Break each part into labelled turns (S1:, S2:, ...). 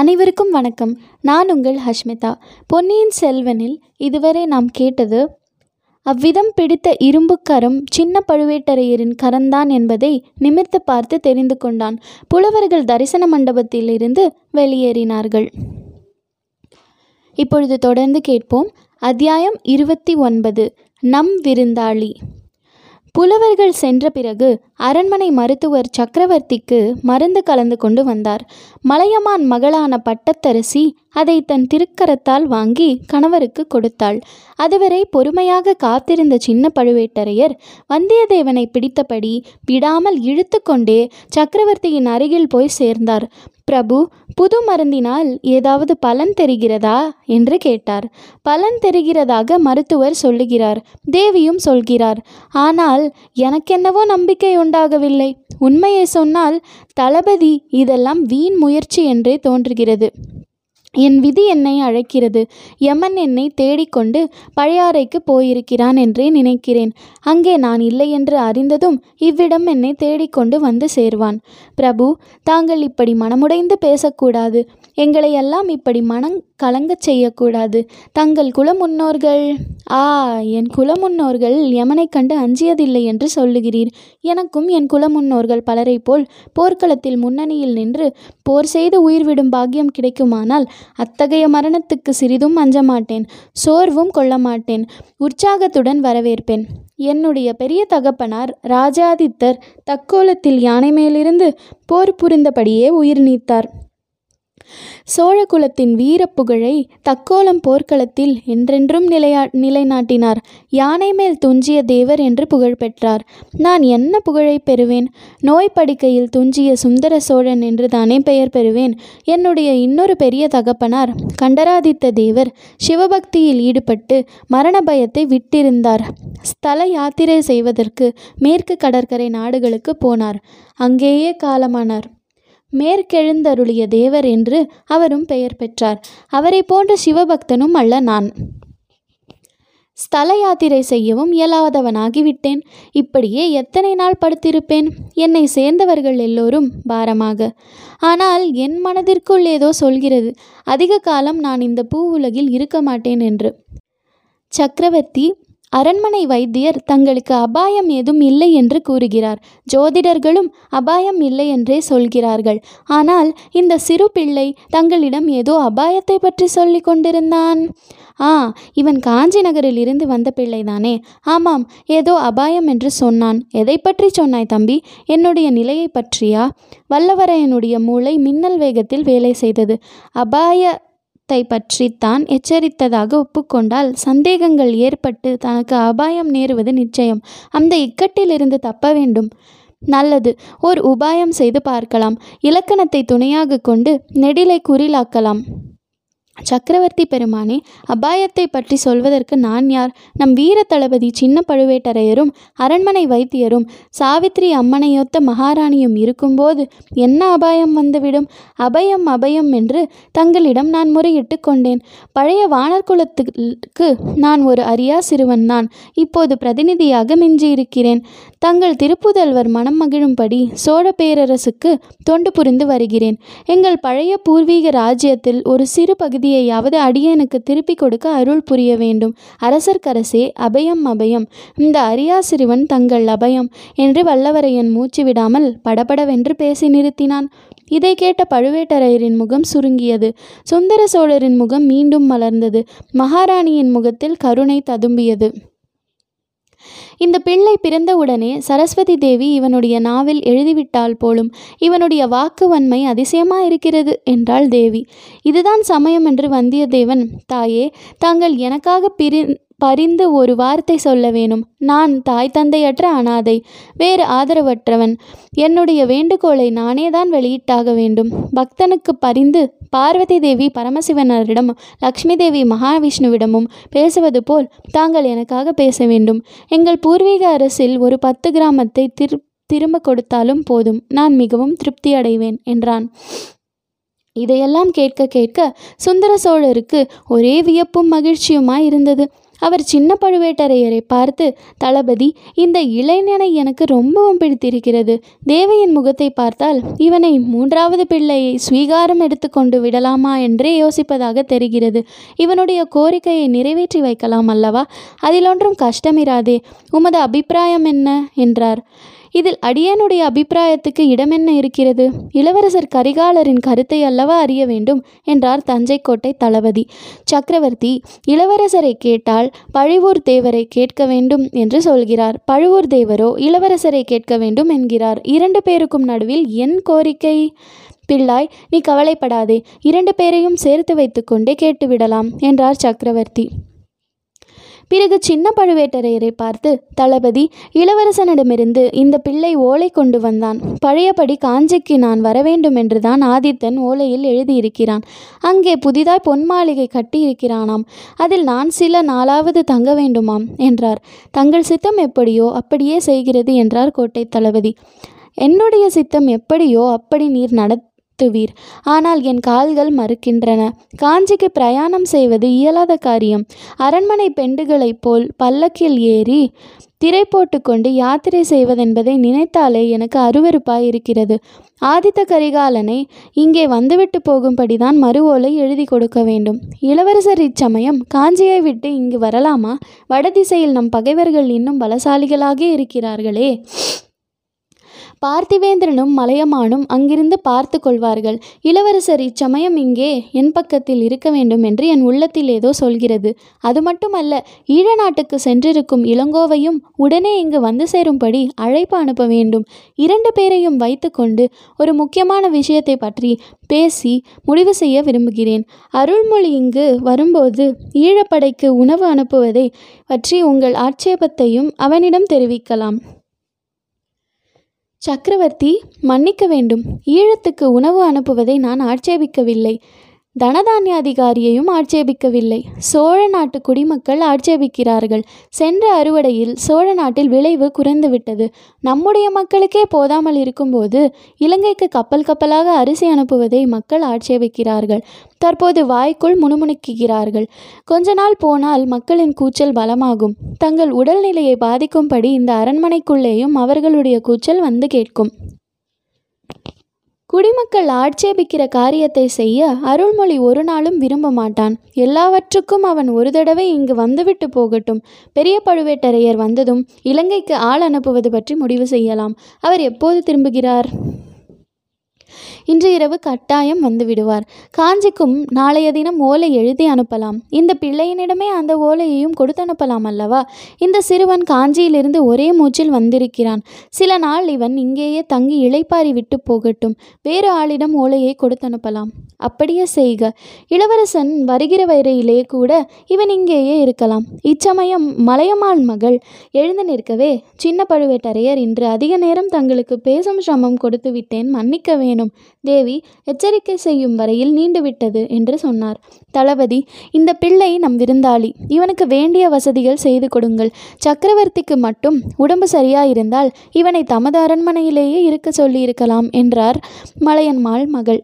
S1: அனைவருக்கும் வணக்கம். நான் உங்கள் ஹஷ்மிதா. பொன்னியின் செல்வனில் இதுவரை நாம் கேட்டது அவ்விதம் பிடித்த இரும்புக்கரம் சின்ன பழுவேட்டரையரின் கரந்தான் என்பதை நிமிர்த்து பார்த்து தெரிந்து கொண்டான். புலவர்கள் தரிசன மண்டபத்திலிருந்து வெளியேறினார்கள். இப்பொழுது தொடர்ந்து கேட்போம். அத்தியாயம் இருபத்தி ஒன்பது நம் விருந்தாளி. புலவர்கள் சென்ற பிறகு அரண்மனை மருத்துவர் சக்கரவர்த்திக்கு மருந்து கலந்து கொண்டு வந்தார். மலையமான் மகளான பட்டத்தரசி அதை தன் திருக்கரத்தால் வாங்கி கணவருக்கு கொடுத்தாள். அதுவரை பொறுமையாக காத்திருந்த சின்ன பழுவேட்டரையர் வந்தியத்தேவனை பிடித்தபடி விடாமல் இழுத்து கொண்டே சக்கரவர்த்தியின் அருகில் போய் சேர்ந்தார். பிரபு புது மருந்தினால் ஏதாவது பலன் தெரிகிறதா? என்று கேட்டார். பலன் தெரிகிறதாக மருத்துவர் சொல்லுகிறார் தேவியும் சொல்கிறார். ஆனால் எனக்கென்னவோ நம்பிக்கை உண்டாகவில்லை. உண்மையை சொன்னால் தளபதி இதெல்லாம் வீண் முயற்சி என்றே தோன்றுகிறது. என் விதி என்னை அழைக்கிறது. யமன் என்னை தேடிக்கொண்டு பழையாறைக்கு போயிருக்கிறான் என்றே நினைக்கிறேன். அங்கே நான் இல்லை என்று அறிந்ததும் இவ்விடம் என்னை தேடிக்கொண்டு வந்து சேர்வான். பிரபு தாங்கள் இப்படி மனமுடைந்து பேசக்கூடாது. எங்களை எல்லாம் இப்படி மனம் கலங்கச் செய்யக்கூடாது. தங்கள் குல முன்னோர்கள் ஆ என் குல முன்னோர்கள் யமனை கண்டு அஞ்சியதில்லை என்று சொல்லுகிறீர். எனக்கும் என் குல முன்னோர்கள் பலரை போல் போர்க்களத்தில் முன்னணியில் நின்று போர் செய்து உயிர்விடும் பாக்கியம் கிடைக்குமானால் அத்தகைய மரணத்துக்கு சிறிதும் அஞ்ச மாட்டேன் சோர்வும் கொள்ள மாட்டேன் உற்சாகத்துடன் வரவேற்பேன். என்னுடைய பெரிய தகப்பனார் ராஜாதித்தர் தக்கோலத்தில் யானை மேலிருந்து போர் புரிந்தபடியே உயிர் நீத்தார். சோழகுலத்தின் வீரப்புகழை தக்கோலம் போர்க்களத்தில் என்றென்றும் நிலையா நிலைநாட்டினார். யானை மேல் துஞ்சிய தேவர் என்று புகழ் பெற்றார். நான் என்ன புகழை பெறுவேன்? நோய் படுக்கையில் துஞ்சிய சுந்தர சோழன் என்று தானே பெயர் பெறுவேன்? என்னுடைய இன்னொரு பெரிய தகப்பனார் கண்டராதித்த தேவர் சிவபக்தியில் ஈடுபட்டு மரண பயத்தை விட்டிருந்தார். ஸ்தல யாத்திரை செய்வதற்கு மேற்கு கடற்கரை நாடுகளுக்கு போனார். அங்கேயே காலமானார். மேற்கெழுந்தருளிய தேவர் என்று அவரும் பெயர் பெற்றார். அவரை போன்ற சிவபக்தனும் அல்ல நான். ஸ்தல யாத்திரை செய்யவும் இயலாதவனாகிவிட்டேன் இப்படியே எத்தனை நாள் படுத்திருப்பேன்? என்னை சேர்ந்தவர்கள் எல்லோரும் பாரமாக. ஆனால் என் மனதிற்குள் ஏதோ சொல்கிறது. அதிக காலம் நான் இந்த பூ உலகில் இருக்க மாட்டேன் என்று. சக்கரவர்த்தி அரண்மனை வைத்தியர் தங்களுக்கு அபாயம் ஏதும் இல்லை என்று கூறுகிறார். ஜோதிடர்களும் அபாயம் இல்லை என்றே சொல்கிறார்கள். ஆனால் இந்த சிறு பிள்ளை தங்களிடம் ஏதோ அபாயத்தை பற்றி சொல்லி கொண்டிருந்தான். ஆ இவன் காஞ்சி நகரில் இருந்து வந்த பிள்ளைதானே. ஆமாம் ஏதோ அபாயம் என்று சொன்னான். எதை பற்றி சொன்னாய் தம்பி? என்னுடைய நிலையை பற்றியா? வல்லவரையனுடைய மூளை மின்னல் வேகத்தில் வேலை செய்தது. அபாய த்தை பற்றித்தான் எச்சரித்ததாக ஒப்புக்கொண்டால் சந்தேகங்கள் ஏற்பட்டு தனக்கு அபாயம் நேருவது நிச்சயம். அந்த இக்கட்டிலிருந்து தப்ப வேண்டும். நல்லது ஓர் உபாயம் செய்து பார்க்கலாம். இலக்கணத்தை துணையாக கொண்டு நெடிலை குறிலாக்கலாம். சக்கரவர்த்தி பெருமானே அபாயத்தை பற்றி சொல்வதற்கு நான் யார்? நம் வீர தளபதி சின்ன பழுவேட்டரையரும் அரண்மனை வைத்தியரும் சாவித்ரி அம்மனையொத்த மகாராணியும் இருக்கும்போது என்ன அபாயம் வந்துவிடும்? அபயம் அபயம் என்று தங்களிடம் நான் முறையிட்டு கொண்டேன். பழைய வானர்குலத்துக்கு நான் ஒரு அரியா சிறுவன் நான். இப்போது பிரதிநிதியாக மிஞ்சியிருக்கிறேன். தங்கள் திருப்புதல்வர் மனம் மகிழும்படி சோழ பேரரசுக்கு தொண்டு புரிந்து வருகிறேன். எங்கள் பழைய பூர்வீக ராஜ்யத்தில் ஒரு சிறு பகுதியையாவது அடியனுக்கு திருப்பிக் கொடுக்க அருள் புரிய வேண்டும். அரசர்க்கரசே அபயம் அபயம். இந்த அரியா சிறுவன் தங்கள் அபயம் என்று வல்லவரையன் மூச்சு விடாமல் படபடவென்று பேசி நிறுத்தினான். இதை கேட்ட பழுவேட்டரையரின் முகம் சுருங்கியது. சுந்தர சோழரின் முகம் மீண்டும் மலர்ந்தது. மகாராணியின் முகத்தில் கருணை ததும்பியது. இந்த பிள்ளை பிறந்தவுடனே சரஸ்வதி தேவி இவனுடைய நாவில் எழுதிவிட்டால் போலும் இவனுடைய வாக்கு வன்மை அதிசயமாயிருக்கிறது என்றாள் தேவி. இதுதான் சமயம் என்று வந்தியத்தேவன் தாயே தாங்கள் எனக்காக பிரி பரிந்து ஒரு வார்த்தை சொல்ல வேணும். நான் தாய் தந்தையற்ற அனாதை வேறு ஆதரவற்றவன். என்னுடைய வேண்டுகோளை நானே தான் வெளியிட்டாக வேண்டும். பக்தனுக்கு பரிந்து பார்வதி தேவி பரமசிவனரிடம் லக்ஷ்மி தேவி மகாவிஷ்ணுவிடமும் பேசுவது போல் தாங்கள் எனக்காக பேச வேண்டும். எங்கள் பூர்வீக அரசில் ஒரு பத்து கிராமத்தை திரு திரும்ப கொடுத்தாலும் போதும். நான் மிகவும் திருப்தி அடைவேன் என்றான். இதையெல்லாம் கேட்க கேட்க சுந்தர சோழருக்கு ஒரே வியப்பும் மகிழ்ச்சியுமாய் இருந்தது. அவர் சின்ன பழுவேட்டரையரை பார்த்து தளபதி இந்த இளைஞனை எனக்கு ரொம்பவும் பிடித்திருக்கிறது. தேவையின் முகத்தை பார்த்தால் இவனை மூன்றாவது பிள்ளையை ஸ்வீகாரம் எடுத்துக்கொண்டு விடலாமா என்றே யோசிப்பதாக தெரிகிறது. இவனுடைய கோரிக்கையை நிறைவேற்றி வைக்கலாம் அல்லவா? அதிலொன்றும் கஷ்டமிராதே. உமது அபிப்பிராயம் என்ன? என்றார். இதில் அடியனுடைய அபிப்பிராயத்துக்கு இடமென்ன இருக்கிறது? இளவரசர் கரிகாலரின் கருத்தை அல்லவா அறிய வேண்டும்? என்றார் தஞ்சை கோட்டை தளபதி. சக்கரவர்த்தி இளவரசரை கேட்டால் பழுவூர் தேவரை கேட்க வேண்டும் என்று சொல்கிறார். பழுவூர் தேவரோ இளவரசரை கேட்க வேண்டும் என்கிறார். இரண்டு பேருக்கும் நடுவில் என் கோரிக்கை? பிள்ளாய் நீ கவலைப்படாதே. இரண்டு பேரையும் சேர்த்து வைத்துக்கொண்டே கேட்டுவிடலாம் என்றார் சக்கரவர்த்தி. பிறகு சின்ன பழுவேட்டரையரை பார்த்து தளபதி இளவரசனிடமிருந்து இந்த பிள்ளை ஓலை கொண்டு வந்தான். பழையபடி காஞ்சிக்கு நான் வரவேண்டும் என்றுதான் ஆதித்தன் ஓலையில் எழுதியிருக்கிறான். அங்கே புதிதாய் பொன் மாளிகை கட்டியிருக்கிறானாம். அதில் நான் சில நாளாவது தங்க வேண்டுமாம் என்றார். தங்கள் சித்தம் எப்படியோ அப்படியே செய்கிறது என்றார் கோட்டை தளபதி. என்னுடைய சித்தம் எப்படியோ அப்படி நீர் நட நடத்துவீர் ஆனால் என் கால்கள் மறுக்கின்றன. காஞ்சிக்கு பிரயாணம் செய்வது இயலாத காரியம். அரண்மனை பெண்டுகளைப் போல் பல்லக்கில் ஏறி திரை போட்டுக்கொண்டு யாத்திரை செய்வதென்பதை நினைத்தாலே எனக்கு அருவருப்பாய் இருக்கிறது ஆதித்த கரிகாலனை இங்கே வந்துவிட்டு போகும்படிதான் மறு ஓலை எழுதி கொடுக்க வேண்டும். இளவரசர் இச்சமயம் காஞ்சியை விட்டு இங்கு வரலாமா? வடதிசையில் நம் பகைவர்கள் இன்னும் பலசாலிகளாக இருக்கிறார்களே. பார்த்திவேந்திரனும் மலையமானும் அங்கிருந்து பார்த்து கொள்வார்கள். இளவரசர் இச்சமயம் இங்கே என் பக்கத்தில் இருக்க வேண்டும் என்று என் உள்ளத்தில் ஏதோ சொல்கிறது. அது மட்டுமல்ல ஈழ நாட்டுக்கு சென்றிருக்கும் இளங்கோவையும் உடனே இங்கு வந்து சேரும்படி அழைப்பு அனுப்ப வேண்டும். இரண்டு பேரையும் வைத்துக்கொண்டு ஒரு முக்கியமான விஷயத்தை பற்றி பேசி முடிவு செய்ய விரும்புகிறேன். அருள்மொழி இங்கு வரும்போது ஈழப்படைக்கு உணவு அனுப்புவதை பற்றி உங்கள் ஆட்சேபத்தையும் அவனிடம் தெரிவிக்கலாம். சக்கரவர்த்தி மன்னிக்க வேண்டும். ஈழத்துக்கு உணவு அனுப்புவதை நான் ஆட்சேபிக்கவில்லை. தனதானிய அதிகாரியையும் ஆட்சேபிக்கவில்லை. சோழ நாட்டு குடிமக்கள் ஆட்சேபிக்கிறார்கள். சென்ற அறுவடையில் சோழ நாட்டில் விளைவு குறைந்துவிட்டது. நம்முடைய மக்களுக்கே போதாமல் இருக்கும்போது இலங்கைக்கு கப்பல் கப்பலாக அரிசி அனுப்புவதை மக்கள் ஆட்சேபிக்கிறார்கள். தற்போது வாய்க்குள் முணுமுணுக்குகிறார்கள். கொஞ்ச நாள் போனால் மக்களின் கூச்சல் பலமாகும். தங்கள் உடல்நிலையை பாதிக்கும்படி இந்த அரண்மனைக்குள்ளேயும் அவர்களுடைய கூச்சல் வந்து கேட்கும். குடிமக்கள் ஆட்சேபிக்கிற காரியத்தை செய்ய அருள்மொழி ஒரு நாளும் விரும்ப மாட்டான். எல்லாவற்றுக்கும் அவன் ஒரு தடவை இங்கு வந்துவிட்டு போகட்டும். பெரிய பழுவேட்டரையர் வந்ததும் இலங்கைக்கு ஆள் அனுப்புவது பற்றி முடிவு செய்யலாம். அவர் எப்போது திரும்புகிறார்? இன்று இரவு கட்டாயம் வந்து விடுவார். காஞ்சிக்கும் நாளைய தினம் ஓலை எழுதி அனுப்பலாம். இந்த பிள்ளையனிடமே அந்த ஓலையையும் கொடுத்து அனுப்பலாம் அல்லவா? இந்த சிறுவன் காஞ்சியிலிருந்து ஒரே மூச்சில் வந்திருக்கிறான். சில நாள் இவன் இங்கேயே தங்கி இளைப்பாரி விட்டு போகட்டும். வேறு ஆளிடம் ஓலையை கொடுத்து அனுப்பலாம். அப்படியே செய்க. இளவரசன் வருகிற வரையிலே கூட இவன் இங்கேயே இருக்கலாம். இச்சமயம் மலையமாள் மகள் எழுந்து நிற்கவே சின்ன பழுவேட்டரையர் இன்று அதிக நேரம் தங்களுக்கு பேசும் சிரமம் கொடுத்து விட்டேன். மன்னிக்க வேணும். தேவி எச்சரிக்கை செய்யும் வரையில் நீண்டுவிட்டது என்று சொன்னார். தளபதி இந்த பிள்ளை நம் விருந்தாளி. இவனுக்கு வேண்டிய வசதிகள் செய்து கொடுங்கள். சக்கரவர்த்திக்கு மட்டும் உடம்பு சரியாயிருந்தால் இவனை தமது அரண்மனையிலேயே இருக்க சொல்லியிருக்கலாம் என்றார் மலையன்மாள் மகள்.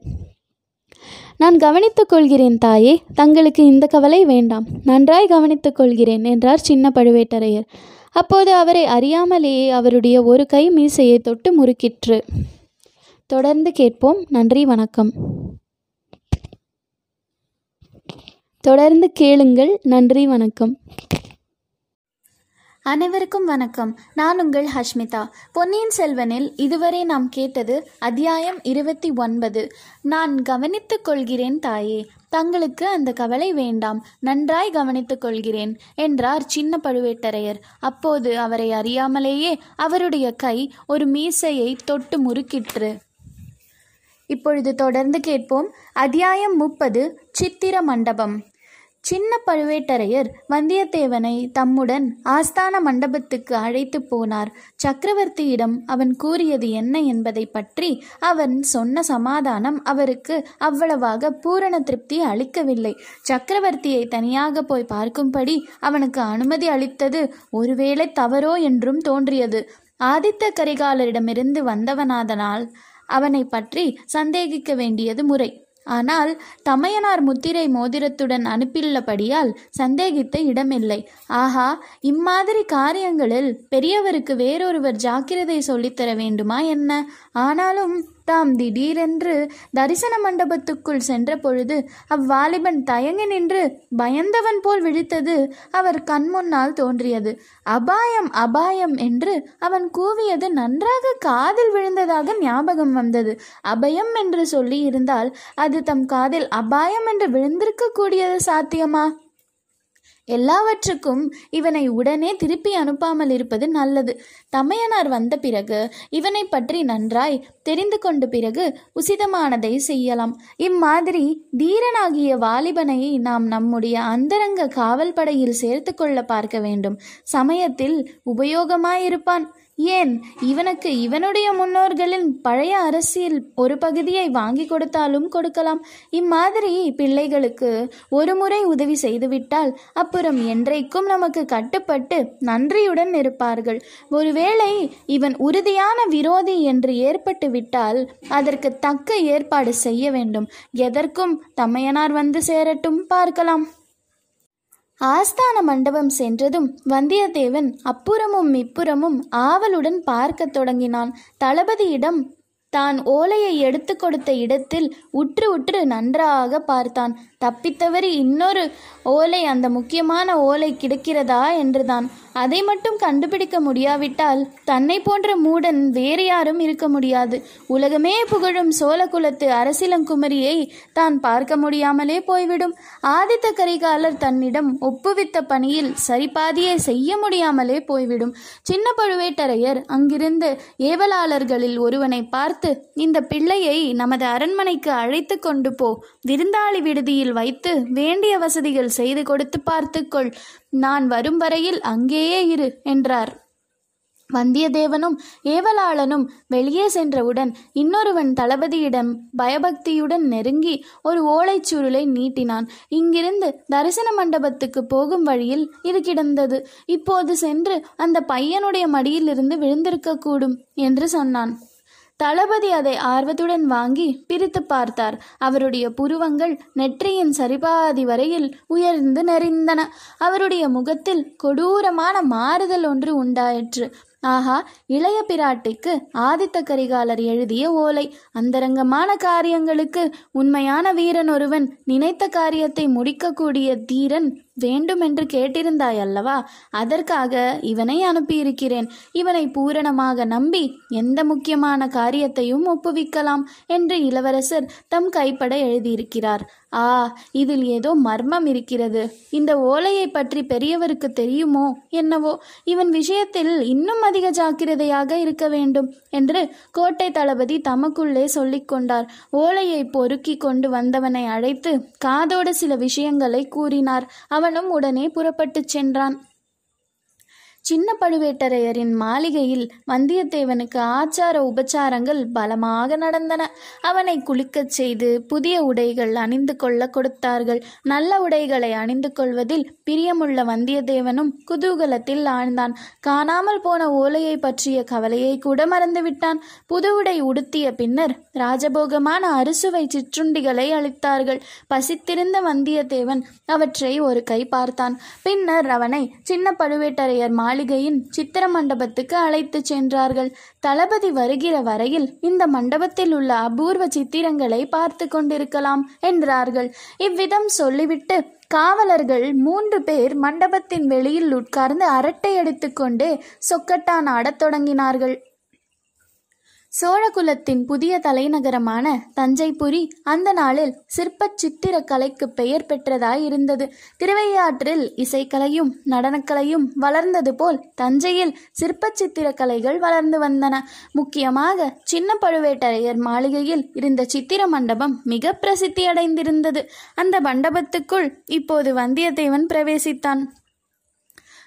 S1: நான் கவனித்துக் கொள்கிறேன் தாயே தங்களுக்கு இந்த கவலை வேண்டாம். நன்றாய் கவனித்துக் கொள்கிறேன் என்றார் சின்ன பழுவேட்டரையர். அப்போது அவரை அறியாமலேயே அவருடைய ஒரு கை மீசையை தொட்டு முறுக்கிற்று. தொடர்ந்து கேட்போம். நன்றி வணக்கம். தொடர்ந்து கேளுங்கள். நன்றி வணக்கம்.
S2: அனைவருக்கும் வணக்கம். நான் உங்கள் ஹஷ்மிதா. பொன்னியின் செல்வனில் இதுவரை நாம் கேட்டது அத்தியாயம் இருபத்தி ஒன்பது. நான் கவனித்துக் கொள்கிறேன் தாயே தங்களுக்கு அந்த கவலை வேண்டாம். நன்றாய் கவனித்துக் கொள்கிறேன் என்றார் சின்ன பழுவேட்டரையர். அப்போது அவரை அறியாமலேயே அவருடைய கை ஒரு மீசையை தொட்டு முறுக்கிற்று. இப்பொழுது தொடர்ந்து கேட்போம். அத்தியாயம் முப்பது சித்திர மண்டபம். சின்ன பழுவேட்டரையர் வந்தியத்தேவனை தம்முடன் ஆஸ்தான மண்டபத்துக்கு அழைத்து போனார். சக்கரவர்த்தியிடம் அவன் கூறியது என்ன என்பதை பற்றி அவன் சொன்ன சமாதானம் அவருக்கு அவ்வளவாக பூரண திருப்தி அளிக்கவில்லை. சக்கரவர்த்தியை தனியாக போய் பார்க்கும்படி அவனுக்கு அனுமதி அளித்தது ஒருவேளை தவறோ என்றும் தோன்றியது. ஆதித்த கரிகாலரிடமிருந்து வந்தவனாதனால் அவனை பற்றி சந்தேகிக்க வேண்டியது முறை. ஆனால் தமையனார் முத்திரை மோதிரத்துடன் அனுப்பியுள்ளபடியால் சந்தேகித்த இடமில்லை. ஆஹா இம்மாதிரி காரியங்களில் பெரியவருக்கு வேறொருவர் ஜாக்கிரதை சொல்லித்தர வேண்டுமா என்ன? ஆனாலும் தாம் திடீரென்று தரிசன மண்டபத்துக்குள் சென்ற பொழுது அவ்வாலிபன் தயங்கி நின்று பயந்தவன் போல் விழித்தது அவர் கண்முன்னால் தோன்றியது. அபாயம் அபாயம் என்று அவன் கூவியது நன்றாக காதில் விழுந்ததாக ஞாபகம் வந்தது. அபயம் என்று சொல்லி இருந்தால் அது தம் காதில் அபாயம் என்று விழுந்திருக்க கூடியது சாத்தியமா? எல்லாவற்றுக்கும் இவனை உடனே திருப்பி அனுப்பாமல் இருப்பது நல்லது. தமையனார் வந்த பிறகு இவனை பற்றி நன்றாய் தெரிந்து கொண்ட பிறகு உசிதமானதை செய்யலாம். இம்மாதிரி தீரனாகிய வாலிபனை நாம் நம்முடைய அந்தரங்க காவல் படையில் சேர்த்து கொள்ள பார்க்க வேண்டும். சமயத்தில் உபயோகமாயிருப்பான். ஏன்? இவனுக்கு இவனுடைய முன்னோர்களின் பழைய அரசியல் ஒரு பகுதியை வாங்கி கொடுத்தாலும் கொடுக்கலாம். இம்மாதிரி பிள்ளைகளுக்கு ஒரு முறை உதவி செய்துவிட்டால் அப்புறம் என்றைக்கும் நமக்கு கட்டுப்பட்டு நன்றியுடன் இருப்பார்கள். ஒருவேளை இவன் உறுதியான விரோதி என்று ஏற்பட்டு விட்டால் அதற்கு தக்க ஏற்பாடு செய்ய வேண்டும். எதற்கும் தமையனார் வந்து சேரட்டும் பார்க்கலாம். ஆஸ்தான மண்டபம் சென்றதும் வந்தியத்தேவன் அப்புறமும் இப்புறமும் ஆவலுடன் பார்க்கத் தொடங்கினான். தளபதியிடம் தான் ஓலையை எடுத்து கொடுத்த இடத்தில் உற்று உற்று நன்றாக பார்த்தான். தப்பித்தவறி இன்னொரு ஓலை அந்த முக்கியமான ஓலை கிடக்கிறதா என்றுதான். அதை மட்டும் கண்டுபிடிக்க முடியாவிட்டால் தன்னை போன்ற மூடன் வேறு யாரும் இருக்க முடியாது. உலகமே புகழும் சோழகுலத்து அரசிலங்குமரியை தான் பார்க்க முடியாமலே போய்விடும். ஆதித்த கரிகாலர் தன்னிடம் ஒப்புவித்த பணியில் சரிபாதியை செய்ய முடியாமலே போய்விடும். சின்ன பழுவேட்டரையர் அங்கிருந்து ஏவலாளர்களில் ஒருவனை பார்த்து இந்த பிள்ளையை நமது அரண்மனைக்கு அழைத்து கொண்டு போ. விருந்தாளி விடுதியில் வைத்து வேண்டிய வசதிகள் செய்து கொடுத்து பார்த்துக்கொள் நான் வரும் வரையில் அங்கேயே இரு என்றார். வந்தியத்தேவனும் ஏவலாளனும் வெளியே சென்றவுடன் இன்னொருவன் தளபதியிடம் பயபக்தியுடன் நெருங்கி ஒரு ஓலைச் சுருளை நீட்டினான். இங்கிருந்து தரிசன மண்டபத்துக்கு போகும் வழியில் இது கிடந்தது. இப்போது சென்று அந்த பையனுடைய மடியிலிருந்து விழுந்திருக்கக்கூடும் என்று சொன்னான். தளபதி அதை ஆர்வத்துடன் வாங்கி பிரித்து பார்த்தார். அவருடைய புருவங்கள் நெற்றியின் சரிபாதி வரையில் உயர்ந்து நெறிந்தன. அவருடைய முகத்தில் கொடூரமான மாறுதல் ஒன்று உண்டாயிற்று. ஆஹா இளைய பிராட்டிக்கு ஆதித்த கரிகாலர் எழுதிய ஓலை. அந்தரங்கமான காரியங்களுக்கு உண்மையான வீரன் ஒருவன் நினைத்த காரியத்தை முடிக்கக்கூடிய தீரன் வேண்டுமென்று கேட்டிருந்தாய் அல்லவா அதற்காக இவனை அனுப்பியிருக்கிறேன். இவனை பூரணமாக நம்பி எந்த முக்கியமான காரியத்தையும் ஒப்புவிக்கலாம் என்று இளவரசர் தம் கைப்பட எழுதியிருக்கிறார். ஆ இதில் ஏதோ மர்மம் இருக்கிறது. இந்த ஓலையை பற்றி பெரியவருக்கு தெரியுமோ என்னவோ? இவன் விஷயத்தில் இன்னும் அதிக ஜாக்கிரதையாக இருக்க வேண்டும் என்று கோட்டை தளபதி தமக்குள்ளே சொல்லிக்கொண்டார் ஓலையை பொறுக்கி கொண்டு வந்தவனை அழைத்து காதோடு சில விஷயங்களை கூறினார். அவனும் உடனே புறப்பட்டுச் சென்றான். சின்ன பழுவேட்டரையரின் மாளிகையில் வந்தியத்தேவனுக்கு ஆச்சார உபச்சாரங்கள் பலமாக நடந்தன. அவனை குளிக்கச் செய்து புதிய உடைகள் அணிந்து கொள்ள கொடுத்தார்கள். நல்ல உடைகளை அணிந்து கொள்வதில் பிரியமுள்ள வந்தியத்தேவனும் குதூகலத்தில் ஆழ்ந்தான். காணாமல் போன ஓலையை பற்றிய கவலையை கூட மறந்துவிட்டான். புது உடை உடுத்திய பின்னர் ராஜபோகமான அறுசுவை சிற்றுண்டிகளை அளித்தார்கள். பசித்திருந்த வந்தியத்தேவன் அவற்றை ஒரு கை பார்த்தான். பின்னர் அவனை சின்ன பழுவேட்டரையர் மாளிகையின் சித்திர மண்டபத்துக்கு அழைத்து சென்றார்கள். தளபதி வருகிற வரையில் இந்த மண்டபத்தில் உள்ள அபூர்வ சித்திரங்களை பார்த்து கொண்டிருக்கலாம் என்றார்கள். இவ்விதம் சொல்லிவிட்டு காவலர்கள் மூன்று பேர் மண்டபத்தின் வெளியில் உட்கார்ந்து அரட்டை அடித்துக்கொண்டு சொக்கட்டான் ஆடத் தொடங்கினார்கள். சோழகுலத்தின் புதிய தலைநகரமான தஞ்சைபுரி அந்த நாளில் சிற்பச் சித்திர கலைக்கு பெயர் பெற்றதாய் இருந்தது திருவையாற்றில் இசைக்கலையும் நடனக்கலையும் வளர்ந்தது போல் தஞ்சையில் சிற்பச் சித்திர கலைகள் வளர்ந்து வந்தன. முக்கியமாக சின்ன பழுவேட்டரையர் மாளிகையில் இருந்த சித்திர மண்டபம் மிக பிரசித்தி அடைந்திருந்தது அந்த மண்டபத்துக்குள் இப்போது வந்தியத்தேவன் பிரவேசித்தான்.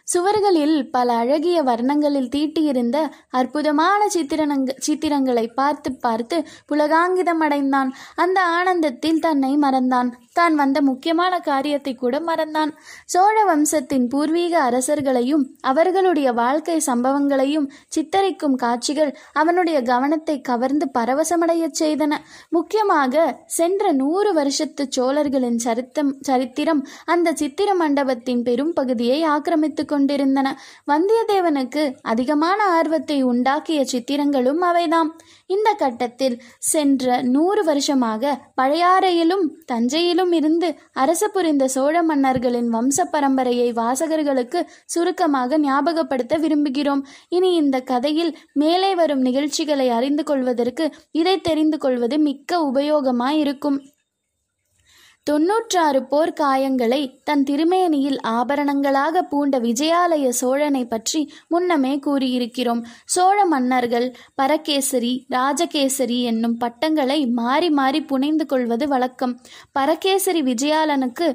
S2: சுவர்களில் பல அழகிய வர்ணங்களில் தீட்டியிருந்த அற்புதமான சித்திரங்க சித்திரங்களை பார்த்து பார்த்து புலகாங்கிதம் அடைந்தான் அந்த ஆனந்தத்தில் தன்னை மறந்தான். தான் வந்த முக்கியமான காரியத்தை கூட மறந்தான். சோழ வம்சத்தின் பூர்வீக அரசர்களையும் அவர்களுடைய வாழ்க்கை சம்பவங்களையும் சித்தரிக்கும் காட்சிகள் அவனுடைய கவனத்தை கவர்ந்து பரவசமடையச் செய்தன. முக்கியமாக சென்ற நூறு வருஷத்து சோழர்களின் சரித்தம் சரித்திரம் அந்த சித்திர மண்டபத்தின் பெரும் பகுதியை ஆக்கிரமித்து கொண்டிருந்தன. வந்தியத்தேவனுக்கு அதிகமான ஆர்வத்தை உண்டாக்கிய சித்திரங்களும் அவைதாம். இந்த கட்டத்தில் சென்ற நூறு வருஷமாக பழையாறையிலும் தஞ்சையிலும் இருந்து அரசு புரிந்த சோழ மன்னர்களின் வம்ச பரம்பரையை வாசகர்களுக்கு சுருக்கமாக ஞாபகப்படுத்த விரும்புகிறோம். இனி இந்த கதையில் மேலே வரும் நிகழ்ச்சிகளை அறிந்து கொள்வதற்கு இதை தெரிந்து கொள்வது மிக்க உபயோகமாயிருக்கும். தொன்னூற்றாறு போர் காயங்களை தன் திருமேனியில் ஆபரணங்களாக பூண்ட விஜயாலய சோழனை பற்றி முன்னமே கூறியிருக்கிறோம். சோழ மன்னர்கள் பரகேசரி ராஜகேசரி என்னும் பட்டங்களை மாறி மாறி புனைந்து கொள்வது வழக்கம். பரகேசரி விஜயாலனுக்கு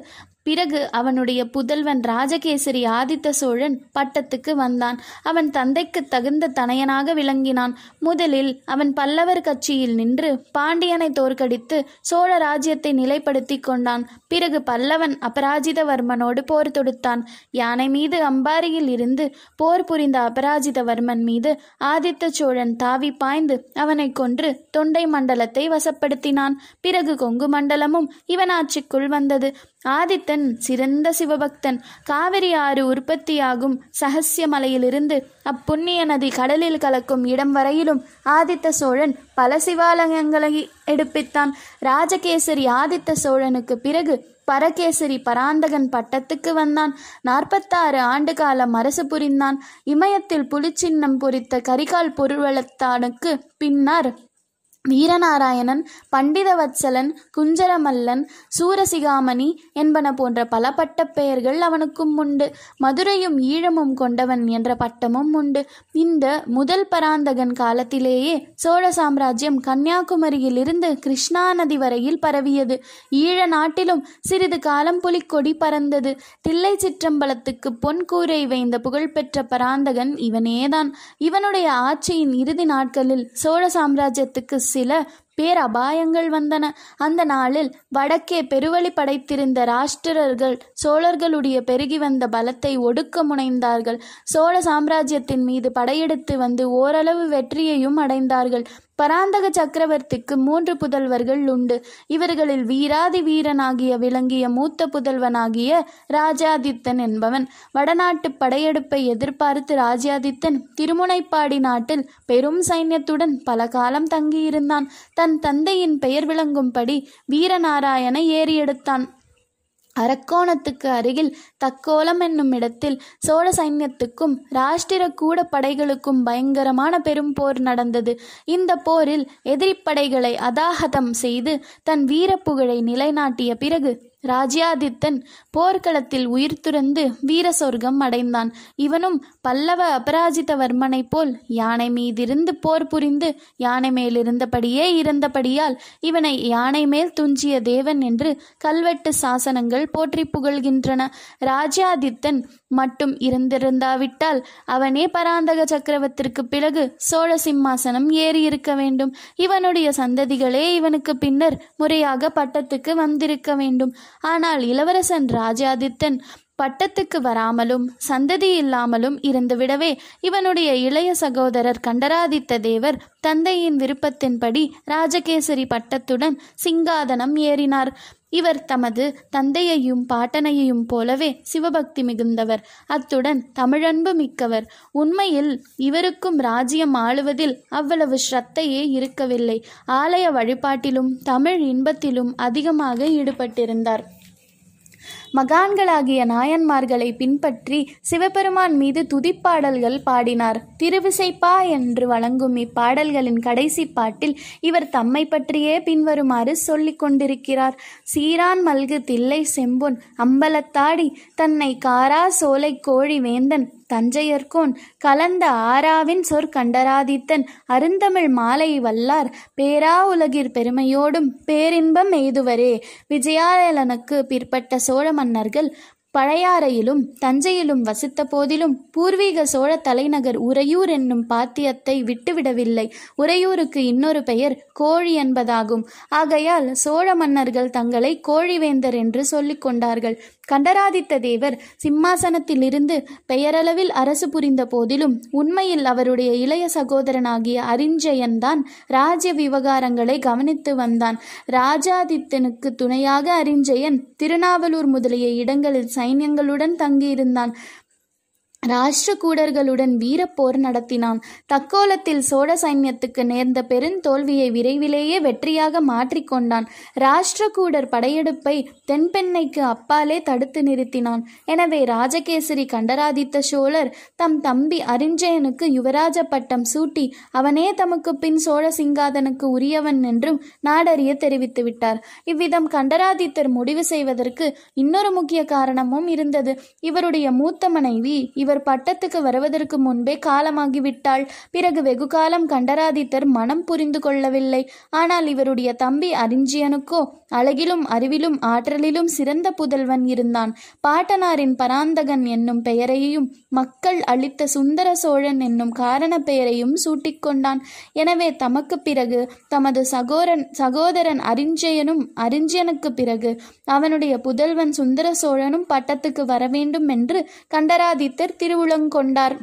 S2: பிறகு அவனுடைய புதல்வன் ராஜகேசரி ஆதித்த சோழன் பட்டத்துக்கு வந்தான். அவன் தந்தைக்கு தகுந்த தனையனாக விளங்கினான். முதலில் அவன் பல்லவர் கட்சியில் நின்று பாண்டியனை தோற்கடித்து சோழ ராஜ்யத்தை நிலைப்படுத்தி கொண்டான். பிறகு பல்லவன் அபராஜிதவர்மனோடு போர் தொடுத்தான். யானை மீது அம்பாரியில் இருந்து போர் புரிந்த அபராஜிதவர்மன் மீது ஆதித்த சோழன் தாவி பாய்ந்து அவனை கொன்று தொண்டை மண்டலத்தை வசப்படுத்தினான். பிறகு கொங்கு மண்டலமும் இவன் ஆட்சிக்குள் வந்தது. ஆதித்தன் சிறந்த சிவபக்தன். காவிரி ஆறு உற்பத்தியாகும் சகசிய மலையிலிருந்து அப்புண்ணிய நதி கடலில் கலக்கும் இடம் வரையிலும் ஆதித்த சோழன் பல சிவாலயங்களை எடுப்பித்தான். ராஜகேசரி ஆதித்த சோழனுக்கு பிறகு பரகேசரி பராந்தகன் பட்டத்துக்கு வந்தான். நாற்பத்தாறு ஆண்டு காலம் அரசு புரிந்தான். இமயத்தில் புலிச்சின்னம் பொறித்த கரிகால் பொருள்வளத்தானுக்கு பின்னர் வீரநாராயணன் பண்டிதவத்சலன் குஞ்சரமல்லன் சூரசிகாமணி என்பன போன்ற பல பட்டப்பெயர்கள் அவனுக்கும் உண்டு. மதுரையும் ஈழமும் கொண்டவன் என்ற பட்டமும் உண்டு. இந்த முதல் பராந்தகன் காலத்திலேயே சோழ சாம்ராஜ்யம் கன்னியாகுமரியிலிருந்து கிருஷ்ணா நதி வரையில் பரவியது. ஈழ நாட்டிலும் சிறிது காலம் புலிக்கொடி பறந்தது. தில்லை சிற்றம்பலத்துக்கு பொன்கூரை வைந்த புகழ்பெற்ற பராந்தகன் இவனேதான். இவனுடைய ஆட்சியின் இறுதி நாட்களில் சோழ சாம்ராஜ்யத்துக்கு சில பேரபாயங்கள் வந்தன. அந்த நாளில் வடக்கே பெருவழி படைத்திருந்த ராஷ்டிரர்கள் சோழர்களுடைய பெருகி வந்த பலத்தை ஒடுக்க முனைந்தார்கள். சோழ சாம்ராஜ்யத்தின் மீது படையெடுத்து வந்து ஓரளவு வெற்றியையும் அடைந்தார்கள். பராந்தக சக்கரவர்த்திக்கு மூன்று புதல்வர்கள் உண்டு. இவர்களில் வீராதி வீரனாகிய விளங்கிய மூத்த புதல்வனாகிய ராஜாதித்தன் என்பவன். வடநாட்டு படையெடுப்பை எதிர்பார்த்து ராஜாதித்தன் திருமுனைப்பாடி நாட்டில் பெரும் சைன்யத்துடன் பல காலம் தங்கியிருந்தான். தன் தந்தையின் பெயர் விளங்கும்படி வீரநாராயண ஏறியெடுத்தான். அரக்கோணத்துக்கு அருகில் தக்கோலம் என்னும் இடத்தில் சோழ சைன்யத்துக்கும் ராஷ்டிர கூட படைகளுக்கும் பயங்கரமான பெரும் போர் நடந்தது. இந்த போரில் எதிரிப்படைகளை அதாகதம் செய்து தன் வீரப்புகழை நிலைநாட்டிய பிறகு ராஜ்யாதித்தன் போர்க்களத்தில் உயிர் துறந்து வீர சொர்க்கம் அடைந்தான். இவனும் பல்லவ அபராஜிதவர்மனைப் போல் யானை மீதிருந்து போர் புரிந்து யானை மேலிருந்தபடியே இருந்தபடியால் இவனை யானை மேல் துஞ்சிய தேவன் என்று கல்வெட்டு சாசனங்கள் போற்றி புகழ்கின்றன. ராஜ்யாதித்தன் மட்டும் இருந்திருந்தாவிட்டால் அவனே பராந்தக சக்கரவர்த்திற்கு பிறகு சோழ சிம்மாசனம் ஏறி இருக்க வேண்டும். இவனுடைய சந்ததிகளே இவனுக்கு பின்னர் முறையாக பட்டத்துக்கு வந்திருக்க வேண்டும். ஆனால் இளவரசன் ராஜாதித்தன் பட்டத்துக்கு வராமலும் சந்ததி இல்லாமலும் இருந்துவிடவே இவனுடைய இளைய சகோதரர் கண்டராதித்த தேவர் தந்தையின் விருப்பத்தின்படி ராஜகேசரி பட்டத்துடன் சிங்காதனம் ஏறினார். இவர் தமது தந்தையையும் பாட்டனையையும் போலவே சிவபக்தி மிகுந்தவர். அத்துடன் தமிழன்பு மிக்கவர். உண்மையில் இவருக்கும் ராஜ்யம் ஆளுவதில் அவ்வளவு ஸ்ரத்தையே இருக்கவில்லை. ஆலய வழிபாட்டிலும் தமிழ் இன்பத்திலும் அதிகமாக ஈடுபட்டிருந்தார். மகான்களாகிய நாயன்மார்களை பின்பற்றி சிவபெருமான் மீது துதிப்பாடல்கள் பாடினார். திருவிசைப்பா என்று வழங்கும் இப்பாடல்களின் கடைசி பாட்டில் இவர் தம்மை பற்றியே பின்வருமாறு சொல்லிக் கொண்டிருக்கிறார். சீரான் மல்கு தில்லை செம்பொன் அம்பலத்தாடி தன்னை காரா சோலை கோழி வேந்தன் தஞ்சையர்கோன் கலந்த ஆராவின் சொற்கண்டராதித்தன் அருந்தமிழ் மாலை வல்லார் பேரா உலகிற் பெருமையோடும் பேரின்பம் எய்துவரே. விஜயாலயனுக்கு பிற்பட்ட சோழ மன்னர்கள் பழையாறையிலும் தஞ்சையிலும் வசித்த போதிலும் பூர்வீக சோழ தலைநகர் உறையூர் என்னும் பாத்தியத்தை விட்டுவிடவில்லை. உறையூருக்கு இன்னொரு பெயர் கோழி என்பதாகும். ஆகையால் சோழ மன்னர்கள் தங்களை கோழிவேந்தர் என்று சொல்லிக் கொண்டார்கள். கண்டராதித்த தேவர் சிம்மாசனத்திலிருந்து பெயரளவில் அரசு புரிந்த போதிலும் உண்மையில் அவருடைய இளைய சகோதரனாகிய அரிஞ்சயன்தான் ராஜ்ய விவகாரங்களை கவனித்து வந்தான். ராஜாதித்தனுக்கு துணையாக அரிஞ்சயன் திருநாவலூர் முதலிய இடங்களில் சைன்யங்களுடன் தங்கியிருந்தான். ராஷ்டிரகூடர்களுடன் வீரப்போர் நடத்தினான். தக்கோலத்தில் சோழ சைன்யத்துக்கு நேர்ந்த பெருந்தோல்வியை விரைவிலேயே வெற்றியாக மாற்றிக்கொண்டான் ராஷ்டிரகூடர் படையெடுப்பை தென்பெண்ணைக்கு அப்பாலே தடுத்து நிறுத்தினான். எனவே ராஜகேசரி கண்டராதித்த சோழர் தம் தம்பி அரிஞ்சயனுக்கு யுவராஜ பட்டம் சூட்டி அவனே தமக்கு பின் சோழ சிங்காதனுக்கு உரியவன் என்றும் நாடறிய தெரிவித்து விட்டார். இவ்விதம் கண்டராதித்தர் முடிவு செய்வதற்கு இன்னொரு முக்கிய காரணமும் இருந்தது. இவருடைய மூத்த மனைவி இவர் பட்டத்துக்கு வருவதற்கு முன்பே காலமாகிவிட்டாள். பிறகு வெகு காலம் கண்டராதித்தர் மனம் புரிந்து கொள்ளவில்லை. ஆனால் இவருடைய தம்பி அறிஞ்சியனுக்கோ அழகிலும் அறிவிலும் ஆற்றலிலும் சிறந்த புதல்வன் இருந்தான். பாட்டனாரின் பராந்தகன் என்னும் பெயரையும் மக்கள் அளித்த சுந்தர சோழன் என்னும் காரண பெயரையும் சூட்டிக்கொண்டான் எனவே தமக்கு பிறகு தமது சகோரன் சகோதரன் அறிஞ்சயனும் அரிஞ்சயனுக்கு பிறகு அவனுடைய புதல்வன் சுந்தர சோழனும் பட்டத்துக்கு வர வேண்டும் என்று கண்டராதித்தர் திருவுளங்கொண்டார்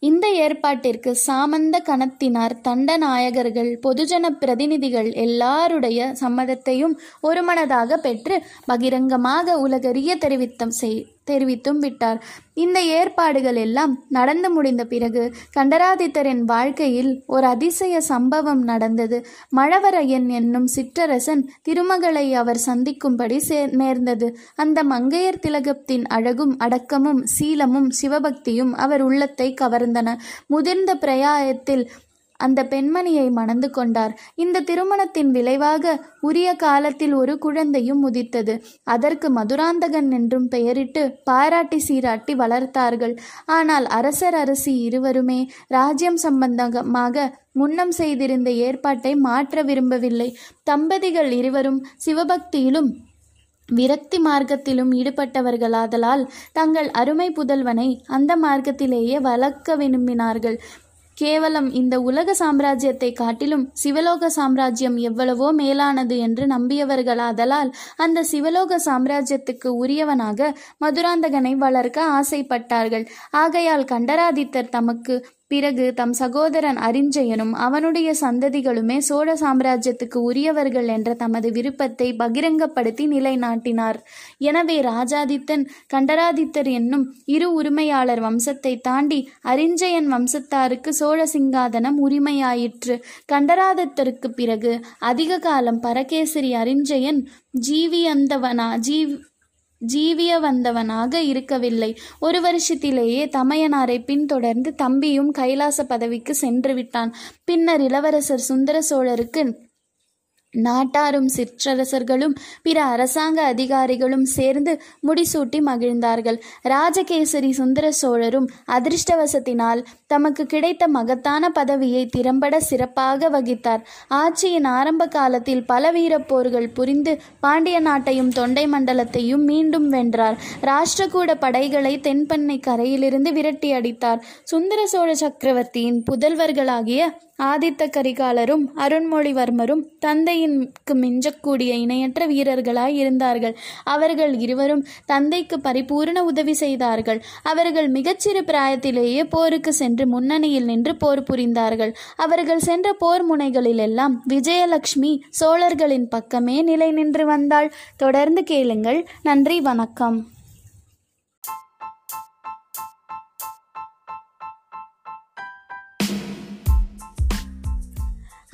S2: இந்த ஏற்பாட்டிற்கு சாமந்த கணத்தினார் தண்டநாயகர்கள் பொதுஜன பிரதிநிதிகள் எல்லாருடைய சம்மதத்தையும் ஒருமனதாக பெற்று பகிரங்கமாக உலகறிய தெரிவித்தம் செய் தெரிவித்தும் விட்டார். இந்த ஏற்பாடுகள் எல்லாம் நடந்து முடிந்த பிறகு கண்டராதித்தரின் வாழ்க்கையில் ஒரு அதிசய சம்பவம் நடந்தது. மழவரையன் என்னும் சிற்றரசன் திருமகளை அவர் சந்திக்கும்படி சே நேர்ந்தது. அந்த மங்கையர் திலகத்தின் அழகும் அடக்கமும் சீலமும் சிவபக்தியும் அவர் உள்ளத்தை கவர்ந்தன. முதிர்ந்த பிரயாயத்தில் அந்த பெண்மணியை மணந்து கொண்டார். இந்த திருமணத்தின் விளைவாக உரிய காலத்தில் ஒரு குழந்தையும் உதித்தது. அதற்கு மதுராந்தகன் என்றும் பெயரிட்டு பாராட்டி சீராட்டி வளர்த்தார்கள். ஆனால் அரசர் அரசி இருவருமே ராஜ்யம் சம்பந்தமாக முன்னம் செய்திருந்த ஏற்பாட்டை மாற்ற விரும்பவில்லை. தம்பதிகள் இருவரும் சிவபக்தியிலும் விரக்தி மார்க்கத்திலும் ஈடுபட்டவர்களாதலால் தங்கள் அருமை புதல்வனை அந்த மார்க்கத்திலேயே வளர்க்க விரும்பினார்கள். கேவலம் இந்த உலக சாம்ராஜ்யத்தை காட்டிலும் சிவலோக சாம்ராஜ்யம் எவ்வளவோ மேலானது என்று நம்பியவர்களாதலால் அந்த சிவலோக சாம்ராஜ்யத்துக்கு உரியவனாக மதுராந்தகனை வளர்க்க ஆசைப்பட்டார்கள். ஆகையால் கண்டராதித்தர் தமக்கு பிறகு தம் சகோதரன் அரிஞ்சயனும் அவனுடைய சந்ததிகளுமே சோழ சாம்ராஜ்யத்துக்கு உரியவர்கள் என்ற தமது விருப்பத்தை பகிரங்கப்படுத்தி நிலைநாட்டினார். எனவே ராஜாதித்தன் கண்டராதித்தர் என்னும் இரு உரிமையாளர் வம்சத்தை தாண்டி அரிஞ்சயன் வம்சத்தாருக்கு சோழ சிங்காதனம் உரிமையாயிற்று. கண்டராதித்தருக்கு பிறகு அதிக காலம் பரகேசரி அரிஞ்சயன் ஜீவியந்தவனா ஜீவ் ஜீவிய வந்தவனாக இருக்கவில்லை. ஒரு வருஷத்திலேயே தமையனாரை பின்தொடர்ந்து தம்பியும் கைலாச பதவிக்கு சென்று விட்டான். பின்னர் இளவரசர் சுந்தர சோழருக்கு நாட்டாரும் சிற்றரசர்களும் பிற அரசாங்க அதிகாரிகளும் சேர்ந்து முடிசூட்டி மகிழ்ந்தார்கள். ராஜகேசரி சுந்தர சோழரும் அதிர்ஷ்டவசத்தினால் தமக்கு கிடைத்த மகத்தான பதவியை திறம்பட சிறப்பாக வகித்தார். ஆட்சியின் ஆரம்ப காலத்தில் பல வீரப்போர்கள் புரிந்து பாண்டிய நாட்டையும் தொண்டை மண்டலத்தையும் மீண்டும் வென்றார். ராஷ்டிரகூட படைகளை தென்பண்ணை கரையிலிருந்து விரட்டி அடித்தார். சுந்தர சோழ சக்கரவர்த்தியின் புதல்வர்களாகிய ஆதித்த கரிகாலரும் அருண்மொழிவர்மரும் தந்தையின் தந்தையின்க்கு மிஞ்சக்கூடிய இணையற்ற வீரர்களாய் இருந்தார்கள். அவர்கள் இருவரும் தந்தைக்கு பரிபூர்ண உதவி செய்தார்கள். அவர்கள் மிகச்சிறு பிராயத்திலேயே போருக்கு சென்று முன்னணியில் நின்று போர் புரிந்தார்கள். அவர்கள் சென்ற போர் முனைகளிலெல்லாம் விஜயலட்சுமி சோழர்களின் பக்கமே நிலை நின்று வந்தாள். தொடர்ந்து கேளுங்கள். நன்றி வணக்கம்.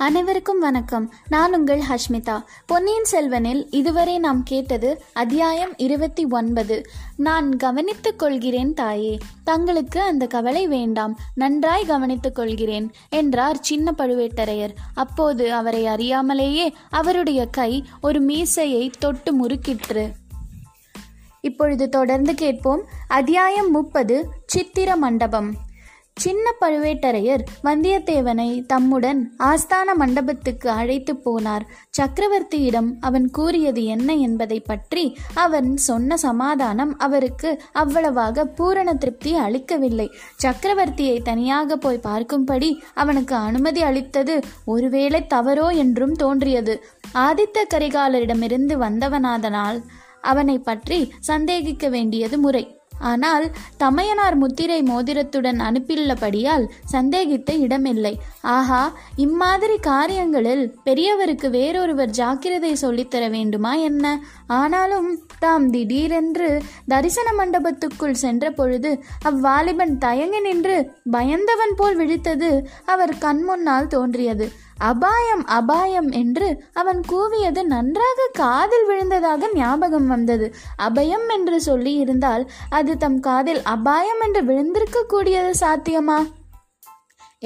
S2: அனைவருக்கும் வணக்கம். நான் உங்கள் ஹஷ்மிதா. பொன்னியின் செல்வனில் இதுவரை நாம் கேட்டது அத்தியாயம் இருபத்தி ஒன்பது. நான் கவனித்துக் கொள்கிறேன் தாயே. தங்களுக்கு அந்த கவலை வேண்டாம். நன்றாய் கவனித்துக் கொள்கிறேன் என்றார் சின்ன பழுவேட்டரையர். அப்போது அவரை அறியாமலேயே அவருடைய கை ஒரு மீசையை தொட்டு முறுக்கிற்று. இப்பொழுது தொடர்ந்து கேட்போம். அத்தியாயம் முப்பது சித்திர மண்டபம். சின்ன பழுவேட்டரையர் வந்தியத்தேவனை தம்முடன் ஆஸ்தான மண்டபத்துக்கு அழைத்து போனார். சக்கரவர்த்தியிடம் அவன் கூறியது என்ன என்பதை பற்றி அவன் சொன்ன சமாதானம் அவருக்கு அவ்வளவாக பூரண திருப்தி அளிக்கவில்லை. சக்கரவர்த்தியை தனியாக போய் பார்க்கும்படி அவனுக்கு அனுமதி அளித்தது ஒருவேளை தவறோ என்றும் தோன்றியது. ஆதித்த கரிகாலரிடமிருந்து வந்தவனாதனால் அவனை பற்றி சந்தேகிக்க வேண்டியது முறை. ஆனால் தமையனார் முத்திரை மோதிரத்துடன் அனுப்பியுள்ளபடியால் சந்தேகித்த இடமில்லை. ஆஹா இம்மாதிரி காரியங்களில் பெரியவருக்கு வேறொருவர் ஜாக்கிரதை சொல்லித்தர வேண்டுமா என்ன? ஆனாலும் தாம் திடீரென்று தரிசன மண்டபத்துக்குள் சென்ற பொழுது அவ்வாலிபன் தயங்கி நின்று பயந்தவன் போல் விழித்தது அவர் கண்முன்னால் தோன்றியது. அபாயம் அபாயம் என்று அவன் கூவியது நன்றாக காதில் விழுந்ததாக ஞாபகம் வந்தது. அபயம் என்று சொல்லி இருந்தால் அது தம் காதில் அபாயம் என்று விழுந்திருக்க கூடியது சாத்தியமா?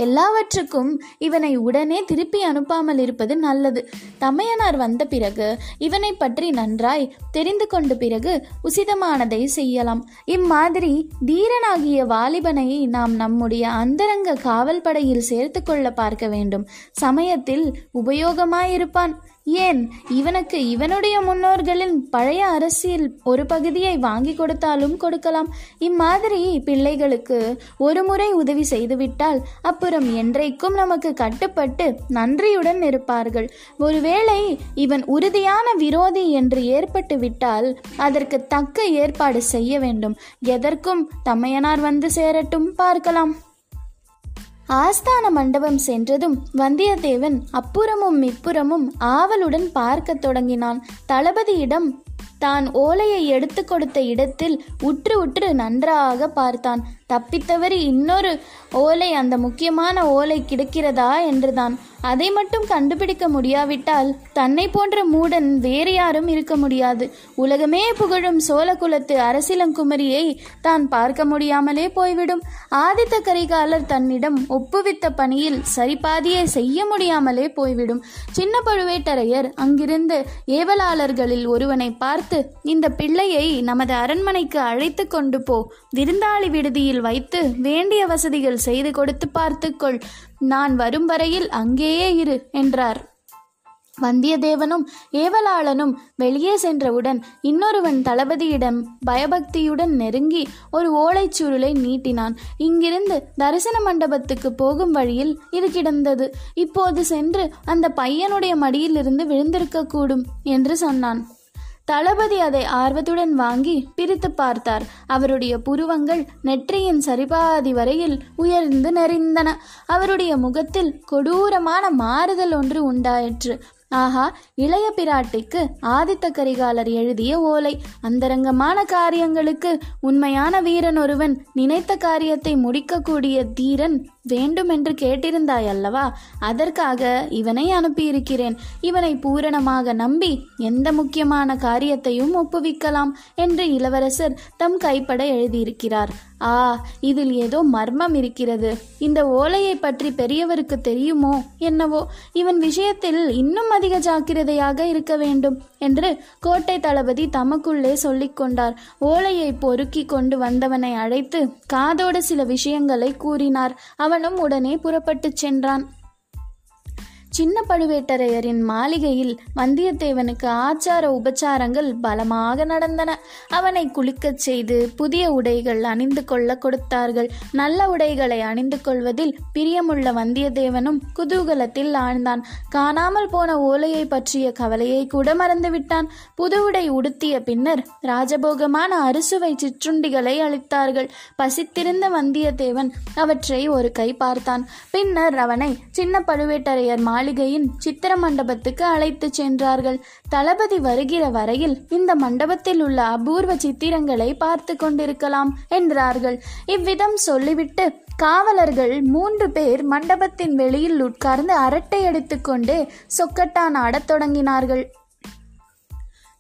S2: எல்லாவற்றுக்கும் இவனை உடனே திருப்பி அனுப்பாமல் இருப்பது நல்லது. தமையனார் வந்த பிறகு இவனை பற்றி நன்றாய் தெரிந்து கொண்ட பிறகு உசிதமானதை செய்யலாம். இம்மாதிரி தீரனாகிய வாலிபனை நாம் நம்முடைய அந்தரங்க காவல் படையில் சேர்த்து கொள்ள பார்க்க வேண்டும். சமயத்தில் உபயோகமாயிருப்பான். ஏன்? இவனுக்கு இவனுடைய முன்னோர்களின் பழைய அரசியல் ஒரு பகுதியை வாங்கி கொடுத்தாலும் கொடுக்கலாம். இம்மாதிரி பிள்ளைகளுக்கு ஒரு முறை உதவி செய்துவிட்டால் அப்புறம் என்றைக்கும் நமக்கு கட்டுப்பட்டு நன்றியுடன் இருப்பார்கள். ஒருவேளை இவன் உறுதியான விரோதி என்று ஏற்பட்டு விட்டால் அதற்கு தக்க ஏற்பாடு செய்ய வேண்டும். எதற்கும் தம்மையனார் வந்து சேரட்டும் பார்க்கலாம். ஆஸ்தான மண்டபம் சென்றதும் வந்தியத்தேவன் அப்புறமும் இப்புறமும் ஆவலுடன் பார்க்கத் தொடங்கினான். தளபதியிடம் தான் ஓலையை எடுத்து கொடுத்த இடத்தில் உற்று உற்று நன்றாக பார்த்தான். தப்பித்தவறி இன்னொரு ஓலை அந்த முக்கியமான ஓலை கிடைக்கிறதா? என்றுதான். அதை மட்டும் கண்டுபிடிக்க முடியாவிட்டால் தன்னை போன்ற மூடன் வேறு யாரும் இருக்க முடியாது. உலகமே புகழும் சோழகுலத்து அரசிலங்குமரியை தான் பார்க்க முடியாமலே போய்விடும். ஆதித்த கரிகாலர் தன்னிடம் ஒப்புவித்த பணியில் சரிபாதியை செய்ய முடியாமலே போய்விடும். சின்ன பழுவேட்டரையர் அங்கிருந்து ஏவலாளர்களில் ஒருவனை பார்த்து இந்த பிள்ளையை நமது அரண்மனைக்கு அழைத்து கொண்டு போ. விருந்தாளி விடுதியில் வைத்து வேண்டிய வசதிகள் செய்து கொடுத்து பார்த்துக்கொள் நான் வரும் வரையில் அங்கேயே இரு என்றார். வந்தியத்தேவனும் ஏவலாளனும் வெளியே சென்றவுடன் இன்னொருவன் தளபதியிடம் பயபக்தியுடன் நெருங்கி ஒரு ஓலைச் சுருளை நீட்டினான். இங்கிருந்து தரிசன மண்டபத்துக்கு போகும் வழியில் இது கிடந்தது. இப்போது சென்று அந்த பையனுடைய மடியிலிருந்து விழுந்திருக்கக்கூடும் என்று சொன்னான். தளபதி அதை ஆர்வத்துடன் வாங்கி பிரித்து பார்த்தார். அவருடைய புருவங்கள் நெற்றியின் சரிபாதி வரையில் உயர்ந்து நெறிந்தன. அவருடைய முகத்தில் கொடூரமான மாறுதல் ஒன்று உண்டாயிற்று. ஆஹா இளைய பிராட்டிக்கு ஆதித்த கரிகாலர் எழுதிய ஓலை. அந்தரங்கமான காரியங்களுக்கு உண்மையான வீரன் ஒருவன் நினைத்த காரியத்தை முடிக்கக்கூடிய தீரன் வேண்டுமென்று கேட்டிருந்தாய் அல்லவா அதற்காக இவனை அனுப்பியிருக்கிறேன். இவனை பூரணமாக நம்பி எந்த முக்கியமான காரியத்தையும் ஒப்புவிக்கலாம் என்று இளவரசர் தம் கைப்பட எழுதியிருக்கிறார். ஆ இதில் ஏதோ மர்மம் இருக்கிறது. இந்த ஓலையை பற்றி பெரியவருக்கு தெரியுமோ என்னவோ? இவன் விஷயத்தில் இன்னும் அதிக ஜாக்கிரதையாக இருக்க வேண்டும் என்று கோட்டை தளபதி தமக்குள்ளே சொல்லிக்கொண்டார் ஓலையை பொறுக்கி கொண்டு வந்தவனை அழைத்து காதோடு சில விஷயங்களை கூறினார். அவன் அவனும் உடனே புறப்பட்டுச் சென்றான். சின்ன பழுவேட்டரையரின் மாளிகையில் வந்தியத்தேவனுக்கு ஆச்சார உபச்சாரங்கள் பலமாக நடந்தன. அவனை குளிக்கச் செய்து புதிய உடைகள் அணிந்து கொள்ள கொடுத்தார்கள். நல்ல உடைகளை அணிந்து கொள்வதில் பிரியமுள்ள வந்தியத்தேவனும் குதூகலத்தில் ஆழ்ந்தான். காணாமல் போன ஓலையை பற்றிய கவலையை கூட மறந்துவிட்டான். புது உடை உடுத்திய பின்னர் ராஜபோகமான அறுசுவை சிற்றுண்டிகளை அளித்தார்கள். பசித்திருந்த வந்தியத்தேவன் அவற்றை ஒரு கை பார்த்தான். பின்னர் அவனை சின்ன பழுவேட்டரையர் மாளிகையின் சித்திர மண்டபத்துக்கு அழைத்துச் சென்றார்கள். தளபதி வருகிற வரையில் இந்த மண்டபத்தில் உள்ள அபூர்வ சித்திரங்களை பார்த்து கொண்டிருக்கலாம் என்றார்கள். இவ்விதம் சொல்லிவிட்டு காவலர்கள் மூன்று பேர் மண்டபத்தின் வெளியில் உட்கார்ந்து அரட்டை அடித்துக்கொண்டு சொக்கட்டான் ஆடத் தொடங்கினார்கள்.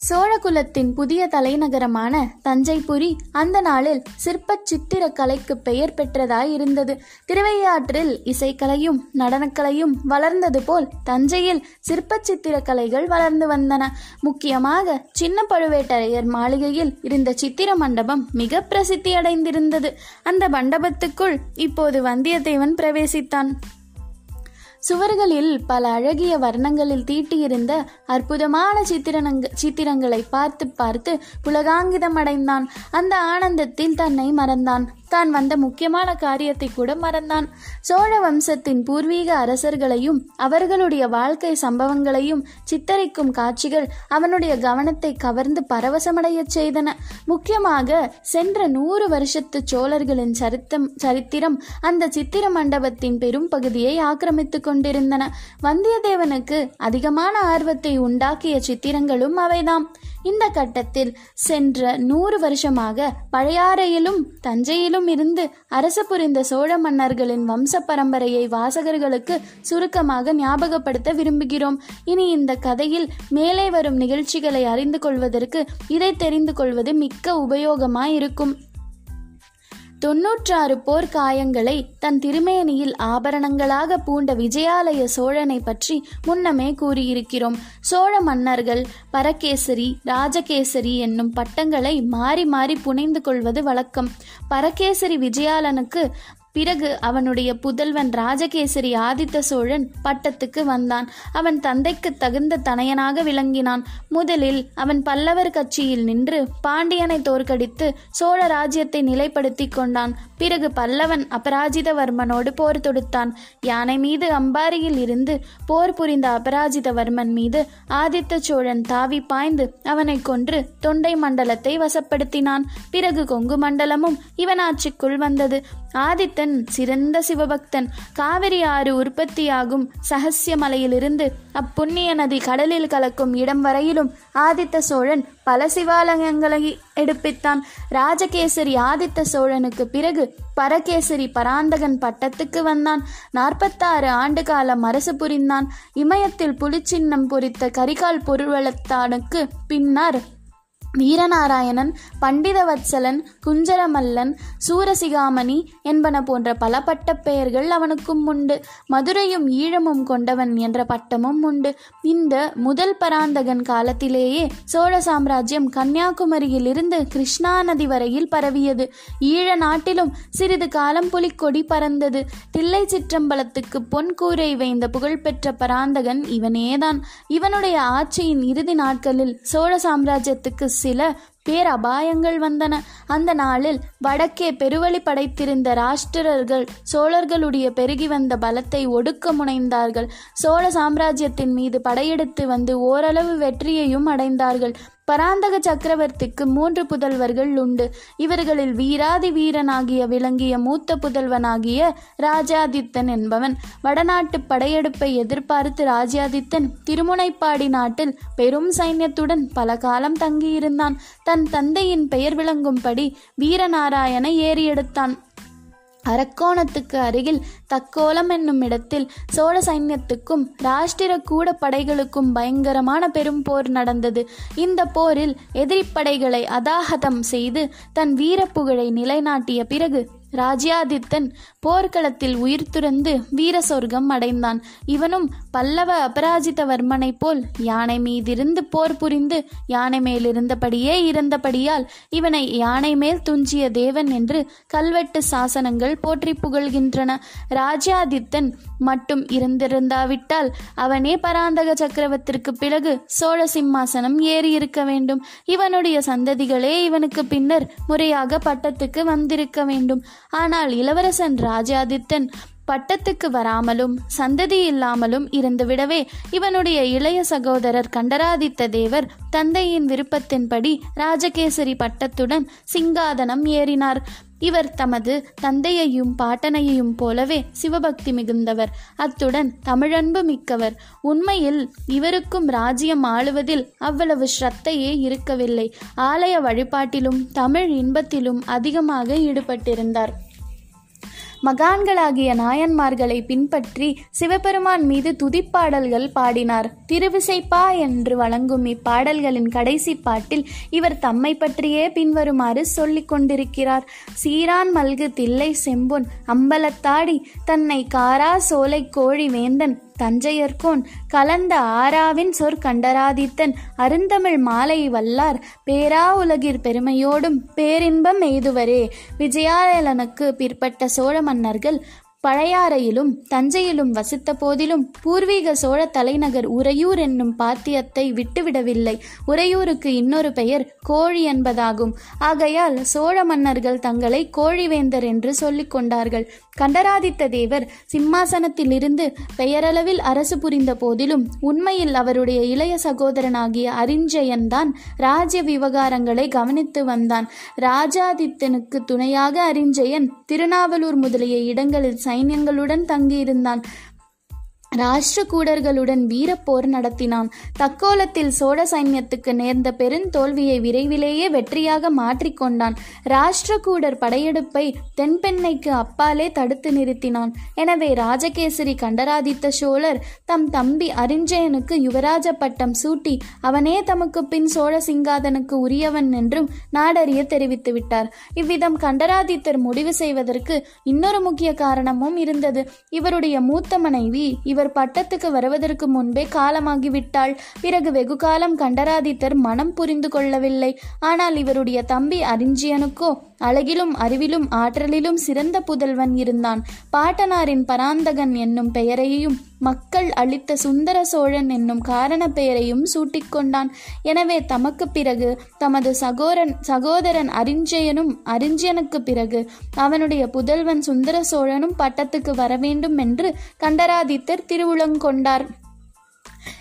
S2: சோழகுலத்தின் புதிய தலைநகரமான தஞ்சைபுரி அந்த நாளில் சிற்பச் சித்திர கலைக்கு பெயர் பெற்றதாய் இருந்தது திருவையாற்றில் இசைக்கலையும் நடனக்கலையும் வளர்ந்தது போல் தஞ்சையில் சிற்பச் சித்திர கலைகள் வளர்ந்து வந்தன. முக்கியமாக சின்ன பழுவேட்டரையர் மாளிகையில் இருந்த சித்திர மண்டபம் மிக பிரசித்தி அடைந்திருந்தது அந்த மண்டபத்துக்குள் இப்போது வந்தியத்தேவன் பிரவேசித்தான். சுவர்களில் பல அழகிய வர்ணங்களில் தீட்டியிருந்த அற்புதமான சித்திரங்க சித்திரங்களை பார்த்து பார்த்து புலகாங்கிதம் அடைந்தான். அந்த ஆனந்தத்தில் தன்னை மறந்தான். தான் வந்த முக்கியமான காரியத்தை கூட மறந்தான். சோழ வம்சத்தின் பூர்வீக அரசர்களையும் அவர்களுடைய வாழ்க்கை சம்பவங்களையும் சித்தரிக்கும் காட்சிகள் அவனுடைய கவனத்தை கவர்ந்து பரவசமடையச் செய்தன. முக்கியமாக சென்ற நூறு வருஷத்து சோழர்களின் சரித்தம் சரித்திரம் அந்த சித்திர மண்டபத்தின் பெரும் பகுதியை ஆக்கிரமித்துக் கொண்டிருந்தன. வந்தியத்தேவனுக்கு அதிகமான ஆர்வத்தை உண்டாக்கிய சித்திரங்களும் அவைதாம். இந்த கட்டத்தில் சென்ற நூறு வருஷமாக பழையாறையிலும் தஞ்சையிலும் இருந்து அரசு புரிந்த சோழ மன்னர்களின் வம்ச பரம்பரையை வாசகர்களுக்கு சுருக்கமாக ஞாபகப்படுத்த விரும்புகிறோம். இனி இந்த கதையில் மேலே வரும் நிகழ்ச்சிகளை அறிந்து கொள்வதற்கு இதை தெரிந்து கொள்வது மிக்க உபயோகமாயிருக்கும். தொன்னூற்றாறு போர் காயங்களை தன் திருமேனியில் ஆபரணங்களாக பூண்ட விஜயாலய சோழனை பற்றி முன்னமே கூறியிருக்கிறோம். சோழ மன்னர்கள் பரகேசரி ராஜகேசரி என்னும் பட்டங்களை மாறி மாறி புனைந்து கொள்வது வழக்கம். பரகேசரி விஜயாலனுக்கு பிறகு அவனுடைய புதல்வன் ராஜகேசரி ஆதித்த சோழன் பட்டத்துக்கு வந்தான். அவன் தந்தைக்கு தகுந்த தனையனாக விளங்கினான். முதலில் அவன் பல்லவர் கட்சியில் நின்று பாண்டியனை தோற்கடித்து சோழ ராஜ்யத்தை நிலைப்படுத்தி கொண்டான். பிறகு பல்லவன் அபராஜிதவர்மனோடு போர் தொடுத்தான். யானை மீது அம்பாரியில் இருந்து போர் புரிந்த அபராஜிதவர்மன் மீது ஆதித்த சோழன் தாவி பாய்ந்து அவனை கொன்று தொண்டை மண்டலத்தை வசப்படுத்தினான். பிறகு கொங்கு மண்டலமும் இவன் ஆட்சிக்குள் வந்தது. ஆதித்தன் சிறந்த சிவபக்தன். காவிரி ஆறு உற்பத்தியாகும் சகசிய மலையிலிருந்து அப்புண்ணிய நதி கடலில் கலக்கும் இடம் வரையிலும் ஆதித்த சோழன் பல சிவாலயங்களை எடுப்பித்தான். ராஜகேசரி ஆதித்த சோழனுக்கு பிறகு பரகேசரி பராந்தகன் பட்டத்துக்கு வந்தான். நாற்பத்தாறு ஆண்டு காலம் அரசு புரிந்தான். இமயத்தில் புலிச்சின்னம் பொறித்த கரிகால் பொருவளத்தானுக்கு பின்னர் வீரநாராயணன் பண்டிதவத்சலன் குஞ்சரமல்லன் சூரசிகாமணி என்பன போன்ற பல பட்ட பெயர்கள் அவனுக்கும் உண்டு. மதுரையும் ஈழமும் கொண்டவன் என்ற பட்டமும் உண்டு. இந்த முதல் பராந்தகன் காலத்திலேயே சோழ சாம்ராஜ்யம் கன்னியாகுமரியிலிருந்து கிருஷ்ணா நதி வரையில் பரவியது. ஈழ நாட்டிலும் சிறிது காலம் புலிக்கொடி பறந்தது. தில்லை சிற்றம்பலத்துக்கு பொன் கூரை வைந்த புகழ்பெற்ற பராந்தகன் இவனேதான். இவனுடைய ஆட்சியின் இறுதி நாட்களில் சோழ சாம்ராஜ்யத்துக்கு சில பேரபாயங்கள் வந்தன. அந்த நாளில் வடக்கே பெருவழி படைத்திருந்த ராஷ்டிரர்கள் சோழர்களுடைய பெருகி வந்த பலத்தை ஒடுக்க முனைந்தார்கள். சோழ சாம்ராஜ்யத்தின் மீது படையெடுத்து வந்து ஓரளவு வெற்றியையும் அடைந்தார்கள். பராந்தக சக்கரவர்த்திக்கு மூன்று புதல்வர்கள் உண்டு. இவர்களில் வீராதி வீரனாகிய விளங்கிய மூத்த புதல்வனாகிய ராஜாதித்தன் என்பவன். வடநாட்டு படையெடுப்பை எதிர்பார்த்து ராஜாதித்தன் திருமுனைப்பாடி நாட்டில் பெரும் சைன்யத்துடன் பல காலம் தங்கியிருந்தான். தன் தந்தையின் பெயர் விளங்கும்படி வீரநாராயண ஏறியெடுத்தான். அரக்கோணத்துக்கு அருகில் தக்கோலம் என்னும் இடத்தில் சோழ சைன்யத்துக்கும் ராஷ்டிர கூட படைகளுக்கும் பயங்கரமான பெரும் போர் நடந்தது. இந்த போரில் எதிரிப்படைகளை அதாகதம் செய்து தன் வீரப்புகழை நிலைநாட்டிய பிறகு ராஜ்யாதித்தன் போர்க்களத்தில் உயிர் துறந்து வீர சொர்க்கம் அடைந்தான். இவனும் பல்லவ அபராஜிதவர்மனைப் போல் யானை மீதிருந்து போர் புரிந்து யானை மேலிருந்தபடியே இருந்தபடியால் இவனை யானை மேல் துஞ்சிய தேவன் என்று கல்வெட்டு சாசனங்கள் போற்றி புகழ்கின்றன. ராஜ்யாதித்தன் மட்டும் இருந்திருந்தாவிட்டால் அவனே பராந்தக சக்கரவர்த்திற்கு பிறகு சோழ சிம்மாசனம் ஏறி இருக்க வேண்டும். இவனுடைய சந்ததிகளே இவனுக்கு பின்னர் முறையாக பட்டத்துக்கு வந்திருக்க வேண்டும். ஆனால் இளவரசன் ராஜாதித்தன் பட்டத்துக்கு வராமலும் சந்ததி இல்லாமலும் இருந்துவிடவே இவனுடைய இளைய சகோதரர் கண்டராதித்த தேவர் தந்தையின் விருப்பத்தின்படி ராஜகேசரி பட்டத்துடன் சிங்காதனம் ஏறினார். இவர் தமது தந்தையையும் பாட்டனையையும் போலவே சிவபக்தி மிகுந்தவர். அத்துடன் தமிழன்பு மிக்கவர். உண்மையில் இவருக்கும் ராஜ்யம் ஆளுவதில் அவ்வளவு ஸ்ரத்தையே இருக்கவில்லை. ஆலய வழிபாட்டிலும் தமிழ் இன்பத்திலும் அதிகமாக ஈடுபட்டிருந்தார். மகான்களாகிய நாயன்மார்களை பின்பற்றி சிவபெருமான் மீது துதிப்பாடல்கள் பாடினார். திருவிசைப்பா என்று வழங்கும் இப்பாடல்களின் கடைசி பாட்டில் இவர் தம்மை பற்றியே பின்வருமாறு சொல்லிக் கொண்டிருக்கிறார். சீரான் மல்கு தில்லை செம்பொன் அம்பலத்தாடி தன்னை காரா சோலை கோழி வேந்தன் தஞ்சையர்கோன் கலந்த ஆராவின் சொற் கண்டராதித்தன் அருந்தமிழ் மாலை வல்லார் பேரா உலகிற் பெருமையோடும் பேரின்பம் எய்துவரே. விஜயாலயனுக்கு பிற்பட்ட சோழ மன்னர்கள் பழையாறையிலும் தஞ்சையிலும் வசித்த போதிலும் பூர்வீக சோழ தலைநகர் உறையூர் என்னும் பாத்தியத்தை விட்டுவிடவில்லை. உறையூருக்கு இன்னொரு பெயர் கோழி என்பதாகும். ஆகையால் சோழ மன்னர்கள் தங்களை கோழிவேந்தர் என்று சொல்லிக் கொண்டார்கள். கண்டராதித்த தேவர் சிம்மாசனத்திலிருந்து பெயரளவில் அரசு புரிந்த போதிலும் உண்மையில் அவருடைய இளைய சகோதரனாகிய அரிஞ்சயன்தான் ராஜ்ய விவகாரங்களை கவனித்து வந்தான். ராஜாதித்தனுக்கு துணையாக அறிஞ்சயன் திருநாவலூர் முதலிய இடங்களில் சைன்யங்களுடன் தங்கியிருந்தான். ராஷ்டிரகூடர்களுடன் வீரப்போர் நடத்தினான். தக்கோலத்தில் சோழ சைன்யத்துக்கு நேர்ந்த பெருந்தோல்வியை விரைவிலேயே வெற்றியாக மாற்றிக்கொண்டான் ராஷ்டிரகூடர் படையெடுப்பை தென்பெண்ணைக்கு அப்பாலே தடுத்து நிறுத்தினான். எனவே ராஜகேசரி கண்டராதித்த சோழர் தம் தம்பி அரிஞ்சயனுக்கு யுவராஜ பட்டம் சூட்டி அவனே தமக்கு பின் சோழ சிங்காதனுக்கு உரியவன் என்றும் நாடறிய தெரிவித்து விட்டார். இவ்விதம் கண்டராதித்தர் முடிவு செய்வதற்கு இன்னொரு முக்கிய காரணமும் இருந்தது. இவருடைய மூத்த மனைவி இவர் பட்டத்துக்கு வருவதற்கு முன்பே காலமாகிவிட்டாள். பிறகு வெகு காலம் கண்டராதித்தர் மனம் புரிந்து கொள்ளவில்லை. ஆனால் இவருடைய தம்பி அரிஞ்சியனுக்கோ அழகிலும் அறிவிலும் ஆற்றலிலும் சிறந்த புதல்வன் இருந்தான். பாட்டனாரின் பராந்தகன் என்னும் பெயரையும் மக்கள் அளித்த சுந்தர சோழன் என்னும் காரண பெயரையும் சூட்டிக்கொண்டான். எனவே தமக்கு பிறகு தமது சகோரன் சகோதரன் அரிஞ்சயனும் அரிஞ்சயனுக்கு பிறகு அவனுடைய புதல்வன் சுந்தர சோழனும் பட்டத்துக்கு வர வேண்டும் என்று கண்டராதித்தர் திருவுளங்கொண்டார்.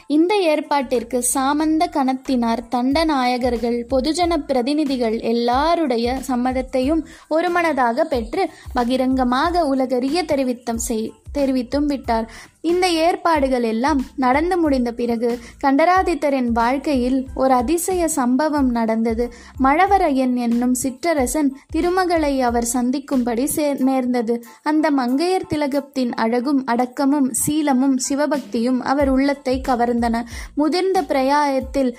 S2: இந்த ஏற்பாட்டிற்கு சாமந்த கணத்தினார் தண்டநாயகர்கள் பொதுஜன பிரதிநிதிகள் எல்லாருடைய சம்மதத்தையும் ஒருமனதாக பெற்று பகிரங்கமாக உலகறிய தெரிவித்தம் செய் தெரிவித்தும் விட்டார். இந்த ஏற்பாடுகள் எல்லாம் நடந்து முடிந்த பிறகு கண்டராதித்தரின் வாழ்க்கையில் ஒரு அதிசய சம்பவம் நடந்தது. மழவரையன் என்னும் சிற்றரசன் திருமகளை அவர் சந்திக்கும்படி சே நேர்ந்தது. அந்த மங்கையர் திலகத்தின் அழகும் அடக்கமும் சீலமும் சிவபக்தியும் அவர் உள்ளத்தை கவர்ந்தன முதிர்ந்த பிரயாயத்தில்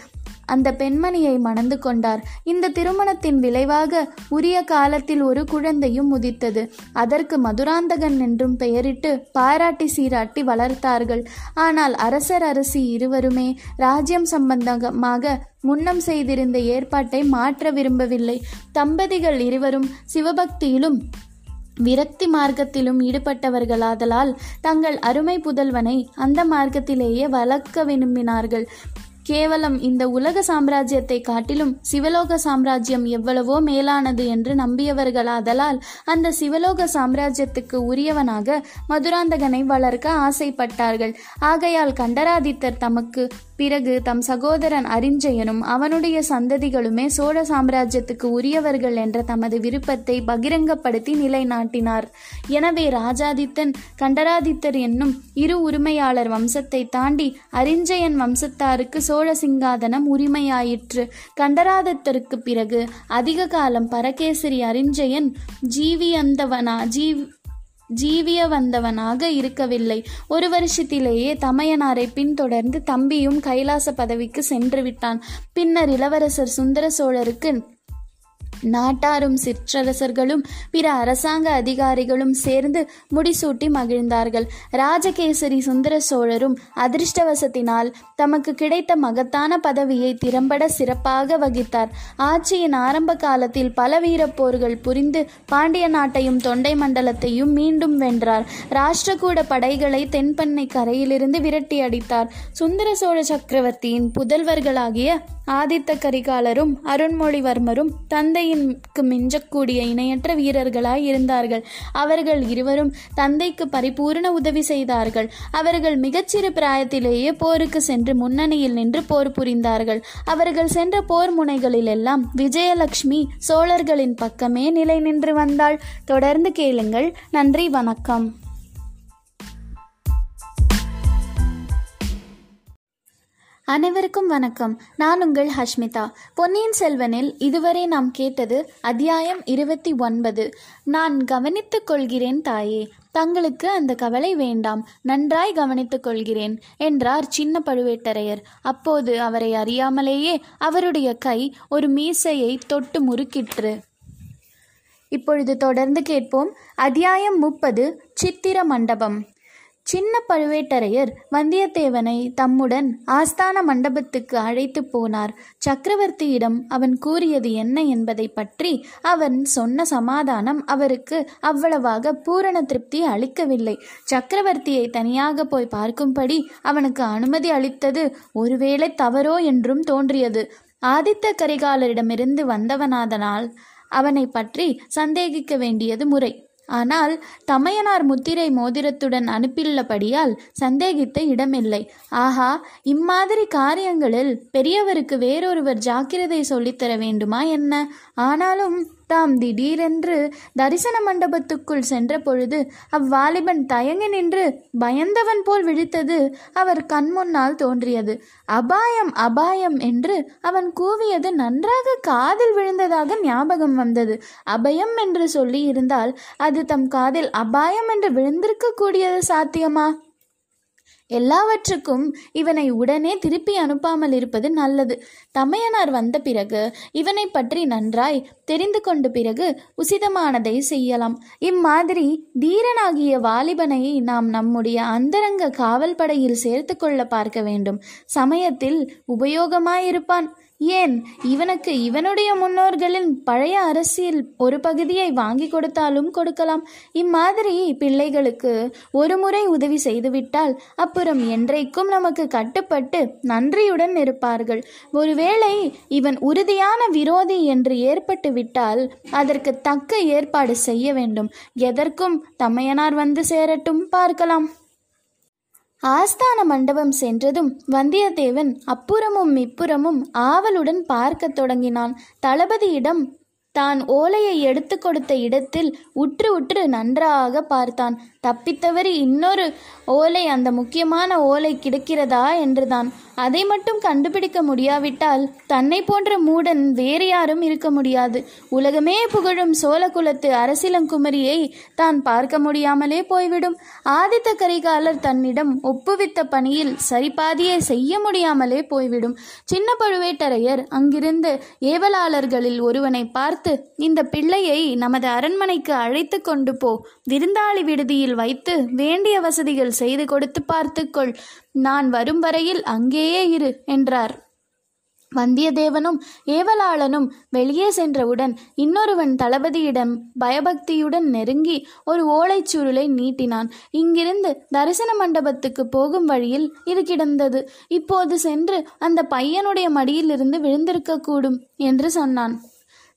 S2: அந்த பெண்மணியை மணந்து கொண்டார். இந்த திருமணத்தின் விளைவாக உரிய காலத்தில் ஒரு குழந்தையும் உதித்தது அதற்கு மதுராந்தகன் என்றும் பெயரிட்டு பாராட்டி சீராட்டி வளர்த்தார்கள். ஆனால் அரசர் அரசி இருவருமே ராஜ்யம் சம்பந்தமாக முன்னம் செய்திருந்த ஏற்பாட்டை மாற்ற விரும்பவில்லை. தம்பதிகள் இருவரும் சிவபக்தியிலும் விரக்தி மார்க்கத்திலும் ஈடுபட்டவர்களாதலால் தங்கள் அருமை புதல்வனை அந்த மார்க்கத்திலேயே வளர்க்க விரும்பினார்கள். கேவலம் இந்த உலக சாம்ராஜ்யத்தை காட்டிலும் சிவலோக சாம்ராஜ்யம் எவ்வளவோ மேலானது என்று நம்பியவர்களாதலால் அந்த சிவலோக சாம்ராஜ்யத்துக்கு உரியவனாக மதுராந்தகனை வளர்க்க ஆசைப்பட்டார்கள். ஆகையால் கண்டராதித்தர் தமக்கு பிறகு தம் சகோதரன் அரிஞ்சயனும் அவனுடைய சந்ததிகளுமே சோழ சாம்ராஜ்யத்துக்கு உரியவர்கள் என்ற தமது விருப்பத்தை பகிரங்கப்படுத்தி நிலைநாட்டினார். எனவே ராஜாதித்தன் கண்டராதித்தர் என்னும் இரு உரிமையாளர் வம்சத்தை தாண்டி அரிஞ்சயன் வம்சத்தாருக்கு சோழ சிங்காதனம் உரிமையாயிற்று. கண்டராதித்தருக்கு பிறகு அதிக காலம் பரகேசரி அரிஞ்சயன் ஜீவியந்தவனா ஜீவ் ஜீவிய வந்தவனாக இருக்கவில்லை. ஒரு வருஷத்திலேயே தமையனாரை பின்தொடர்ந்து தம்பியும் கைலாச பதவிக்கு சென்று விட்டான். பின்னர் இளவரசர் சுந்தர சோழருக்கு நாட்டாரும் சிற்றரசர்களும் பிற அரசாங்க அதிகாரிகளும் சேர்ந்து முடிசூட்டி மகிழ்ந்தார்கள். ராஜகேசரி சுந்தர சோழரும் அதிர்ஷ்டவசத்தினால் தமக்கு கிடைத்த மகத்தான பதவியை திறம்பட சிறப்பாக வகித்தார். ஆட்சியின் ஆரம்ப காலத்தில் பல வீரப்போர்கள் புரிந்து பாண்டிய நாட்டையும் தொண்டை மண்டலத்தையும் மீண்டும் வென்றார். ராஷ்டிரகூட படைகளை தென்பண்ணை கரையிலிருந்து விரட்டி அடித்தார். சுந்தர சோழ சக்கரவர்த்தியின் புதல்வர்களாகிய ஆதித்த கரிகாலரும் அருண்மொழிவர்மரும் தந்தை தந்தையின்க்கு மிஞ்சக்கூடிய இணையற்ற வீரர்களாய் இருந்தார்கள். அவர்கள் இருவரும் தந்தைக்கு பரிபூர்ண உதவி செய்தார்கள். அவர்கள் மிகச்சிறு பிராயத்திலேயே போருக்கு சென்று முன்னணியில் நின்று போர் புரிந்தார்கள். அவர்கள் சென்ற போர் முனைகளில் எல்லாம் விஜயலட்சுமி சோழர்களின் பக்கமே நிலை நின்று வந்தாள். தொடர்ந்து கேளுங்கள். நன்றி வணக்கம். அனைவருக்கும் வணக்கம். நான் உங்கள் ஹஷ்மிதா. பொன்னியின் செல்வனில் இதுவரை நாம் கேட்டது அத்தியாயம் இருபத்தி ஒன்பது. நான் கவனித்துக் கொள்கிறேன் தாயே. தங்களுக்கு அந்த கவலை வேண்டாம். நன்றாய் கவனித்துக் கொள்கிறேன் என்றார் சின்ன பழுவேட்டரையர். அப்போது அவரை அறியாமலேயே அவருடைய கை ஒரு மீசையை தொட்டு முறுக்கிற்று. இப்பொழுது தொடர்ந்து கேட்போம். அத்தியாயம் முப்பது சித்திர மண்டபம். சின்ன பழுவேட்டரையர் வந்தியத்தேவனை தம்முடன் ஆஸ்தான மண்டபத்துக்கு அழைத்து போனார். சக்கரவர்த்தியிடம் அவன் கூறியது என்ன என்பதை பற்றி அவன் சொன்ன சமாதானம் அவருக்கு அவ்வளவாக பூரண திருப்தி அளிக்கவில்லை. சக்கரவர்த்தியை தனியாக போய் பார்க்கும்படி அவனுக்கு அனுமதி அளித்தது ஒருவேளை தவறோ என்றும் தோன்றியது. ஆதித்த கரிகாலரிடமிருந்து வந்தவனாதனால் அவனை பற்றி சந்தேகிக்க வேண்டியது முறை. ஆனால் தமையனார் முத்திரை மோதிரத்துடன் அனுப்பியுள்ளபடியால் சந்தேகித்த இடமில்லை. ஆஹா இம்மாதிரி காரியங்களில் பெரியவருக்கு வேறொருவர் ஜாக்கிரதை சொல்லித்தர வேண்டுமா என்ன? ஆனாலும் தாம் திடீரென்று தரிசன மண்டபத்துக்குள் சென்ற பொழுது அவ்வாலிபன் தயங்கி நின்று பயந்தவன் போல் விழித்தது அவர் கண்முன்னால் தோன்றியது. அபாயம் அபாயம் என்று அவன் கூவியது நன்றாக காதில் விழுந்ததாக ஞாபகம் வந்தது. அபயம் என்று சொல்லி இருந்தால் அது தம் காதில் அபாயம் என்று விழுந்திருக்க கூடியது சாத்தியமா? எல்லாவற்றுக்கும் இவனை உடனே திருப்பி அனுப்பாமல் இருப்பது நல்லது. தமையனார் வந்த பிறகு இவனை பற்றி நன்றாய் தெரிந்து கொண்ட பிறகு உசிதமானதை செய்யலாம். இம்மாதிரி தீரனாகிய வாலிபனை நாம் நம்முடைய அந்தரங்க காவல் படையில் சேர்த்து கொள்ள பார்க்க வேண்டும். சமயத்தில் உபயோகமாயிருப்பான். ஏன்? இவனுக்கு இவனுடைய முன்னோர்களின் பழைய அரசியல் ஒரு பகுதியை வாங்கி கொடுத்தாலும் கொடுக்கலாம். இம்மாதிரி பிள்ளைகளுக்கு ஒரு முறை உதவி செய்துவிட்டால் அப்புறம் என்றைக்கும் நமக்கு கட்டுப்பட்டு நன்றியுடன் இருப்பார்கள். ஒருவேளை இவன் உறுதியான விரோதி என்று ஏற்பட்டு விட்டால் அதற்கு தக்க ஏற்பாடு செய்ய வேண்டும். எதற்கும் தமையனார் வந்து சேரட்டும் பார்க்கலாம். ஆஸ்தான மண்டபம் சென்றதும் வந்தியத்தேவன் அப்புறமும் இப்புறமும் ஆவலுடன் பார்க்கத் தொடங்கினான். தளபதியிடம் தான் ஓலையை எடுத்து கொடுத்த இடத்தில் உற்று உற்று நன்றாக பார்த்தான். தப்பித்தவறி இன்னொரு ஓலை அந்த முக்கியமான ஓலை கிடைக்கிறதா என்றுதான். அதை மட்டும் கண்டுபிடிக்க முடியாவிட்டால் தன்னை போன்ற மூடன் வேறு யாரும் இருக்க முடியாது. உலகமே புகழும் சோழகுலத்து அரசிலங்குமரியை தான் பார்க்க முடியாமலே போய்விடும். ஆதித்த கரிகாலர் தன்னிடம் ஒப்புவித்த பணியில் சரிபாதியை செய்ய முடியாமலே போய்விடும். சின்ன பழுவேட்டரையர் அங்கிருந்து ஏவலாளர்களில் ஒருவனை பார்த்து இந்த பிள்ளையை நமது அரண்மனைக்கு அழைத்து கொண்டு போ. விருந்தாளி விடுதியில் வைத்து வேண்டிய வசதிகள் செய்து கொடுத்து பார்த்துக்கொள். நான் வரும் வரையில் அங்கேயே இரு என்றார். வந்தியத்தேவனும் ஏவலாளனும் வெளியே சென்றவுடன் இன்னொருவன் தளபதியிடம் பயபக்தியுடன் நெருங்கி ஒரு ஓலைச் சுருளை நீட்டினான். இங்கிருந்து தரிசன மண்டபத்துக்கு போகும் வழியில் இது கிடந்தது. இப்போது சென்று அந்த பையனுடைய மடியிலிருந்து விழுந்திருக்கக்கூடும் என்று சொன்னான்.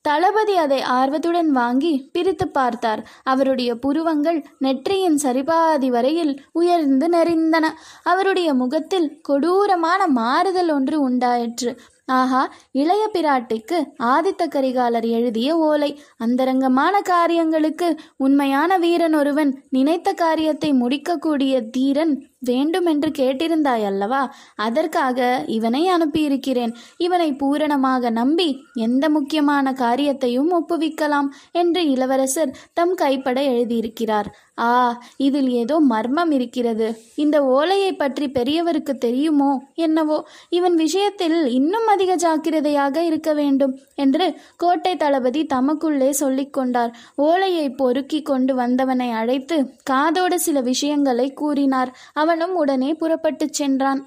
S2: தளபதி அதை ஆர்வத்துடன் வாங்கி பிரித்து பார்த்தார். அவருடைய புருவங்கள் நெற்றியின் சரிபாதி வரையில் உயர்ந்து நெறிந்தன. அவருடைய முகத்தில் கொடூரமான மாறுதல் ஒன்று உண்டாயிற்று. ஆஹா இளைய பிராட்டிக்கு ஆதித்த கரிகாலர் எழுதிய ஓலை. அந்தரங்கமான காரியங்களுக்கு உண்மையான வீரன் ஒருவன் நினைத்த காரியத்தை முடிக்கக்கூடிய தீரன் வேண்டுமென்று கேட்டிருந்தாய் அல்லவா அதற்காக இவனை அனுப்பியிருக்கிறேன். இவனை பூரணமாக நம்பி எந்த முக்கியமான காரியத்தையும் ஒப்புவிக்கலாம் என்று இளவரசர் தம் கைப்பட எழுதியிருக்கிறார். ஆ இதில் ஏதோ மர்மம் இருக்கிறது. இந்த ஓலையை பற்றி பெரியவருக்கு தெரியுமோ என்னவோ? இவன் விஷயத்தில் இன்னும் அதிக ஜாக்கிரதையாக இருக்க வேண்டும் என்று கோட்டை தளபதி தமக்குள்ளே சொல்லிக்கொண்டார் ஓலையை பொறுக்கி கொண்டு வந்தவனை அழைத்து காதோடு சில விஷயங்களை கூறினார். அவனும் உடனே புறப்பட்டுச் சென்றான்.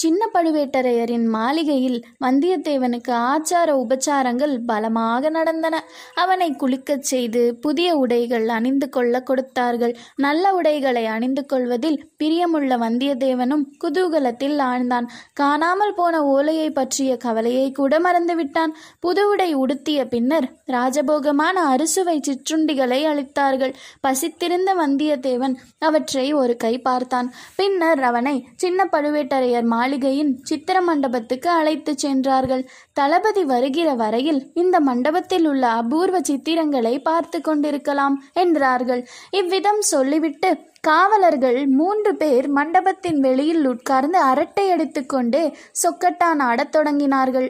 S2: சின்ன பழுவேட்டரையரின் மாளிகையில் வந்தியத்தேவனுக்கு ஆச்சார உபச்சாரங்கள் பலமாக நடந்தன. அவனை குளிக்கச் செய்து புதிய உடைகள் அணிந்து கொள்ள கொடுத்தார்கள். நல்ல உடைகளை அணிந்து கொள்வதில் பிரியமுள்ள வந்தியத்தேவனும் குதூகலத்தில் ஆழ்ந்தான். காணாமல் போன ஓலையை பற்றிய கவலையை கூட மறந்துவிட்டான். புது உடை உடுத்திய பின்னர் ராஜபோகமான அறுசுவை சிற்றுண்டிகளை அளித்தார்கள். பசித்திருந்த வந்தியத்தேவன் அவற்றை ஒரு கை பார்த்தான். பின்னர் அவனை சின்ன பழுவேட்டரையர் மாளிகையின் சித்திர மண்டபத்துக்கு அழைத்து சென்றார்கள். தளபதி வருகிற வரையில் இந்த மண்டபத்தில் உள்ள அபூர்வ சித்திரங்களை பார்த்து கொண்டிருக்கலாம் என்றார்கள். இவ்விதம் சொல்லிவிட்டு காவலர்கள் மூன்று பேர் மண்டபத்தின் வெளியில் உட்கார்ந்து அரட்டை அடித்துக்கொண்டே சொக்கட்டான் ஆடத் தொடங்கினார்கள்.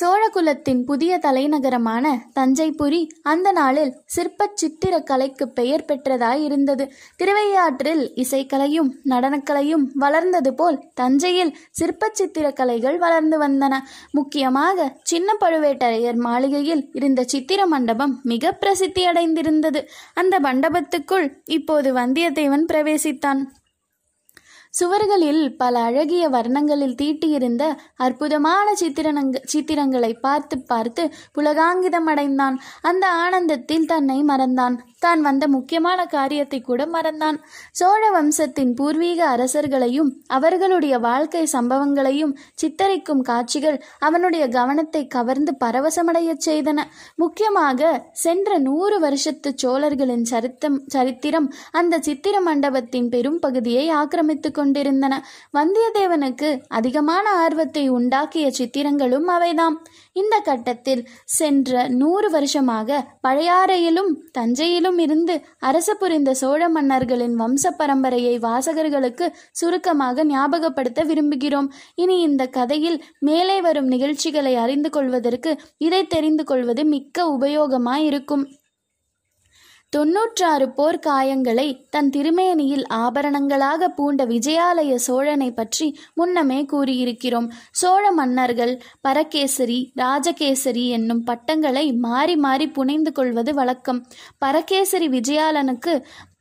S2: சோழகுலத்தின் புதிய தலைநகரமான தஞ்சைபுரி அந்த நாளில் சிற்பச் சித்திரக் கலைக்கு பெயர் பெற்றதாய் இருந்தது திருவையாற்றில் இசைக்கலையும் நடனக்கலையும் வளர்ந்தது போல் தஞ்சையில் சிற்பச் சித்திரக்கலைகள் வளர்ந்து வந்தன. முக்கியமாக சின்ன பழுவேட்டரையர் மாளிகையில் இருந்த சித்திர மண்டபம் மிக பிரசித்தி அடைந்திருந்தது அந்த மண்டபத்துக்குள் இப்போது வந்தியத்தேவன் பிரவேசித்தான். சுவர்களில் பல அழகிய வர்ணங்களில் தீட்டியிருந்த அற்புதமான சித்திரனங்க சித்திரங்களை பார்த்து பார்த்து புலகாங்கிதம் அடைந்தான். அந்த ஆனந்தத்தில் தன்னை மறந்தான். தான் வந்த முக்கியமான காரியத்தை கூட மறந்தான். சோழ வம்சத்தின் பூர்வீக அரசர்களையும் அவர்களுடைய வாழ்க்கை சம்பவங்களையும் சித்தரிக்கும் காட்சிகள் அவனுடைய கவனத்தை கவர்ந்து பரவசமடையச் செய்தன. முக்கியமாக சென்ற நூறு வருஷத்து சோழர்களின் சரித்தம் சரித்திரம் அந்த சித்திர மண்டபத்தின் பெரும் பகுதியை ஆக்கிரமித்து கொண்டிருந்தன. வந்தியத்தேவனுக்கு அதிகமான ஆர்வத்தை உண்டாக்கிய சித்திரங்களும் அவைதாம். இந்த கட்டத்தில் சென்ற நூறு வருஷமாக பழையாறையிலும் தஞ்சையிலும் இருந்து அரசு புரிந்த சோழ மன்னர்களின் வம்ச பரம்பரையை வாசகர்களுக்கு சுருக்கமாக ஞாபகப்படுத்த விரும்புகிறோம். இனி இந்த கதையில் மேலே வரும் நிகழ்ச்சிகளை அறிந்து கொள்வதற்கு இதை தெரிந்து கொள்வது மிக்க உபயோகமாயிருக்கும். தொன்னூற்றாறு போர் காயங்களை தன் திருமேனியில் ஆபரணங்களாக பூண்ட விஜயாலய சோழனை பற்றி முன்னமே கூறியிருக்கிறோம். சோழ மன்னர்கள் பரகேசரி ராஜகேசரி என்னும் பட்டங்களை மாறி மாறி புனைந்து கொள்வது வழக்கம். பரகேசரி விஜயாலனுக்கு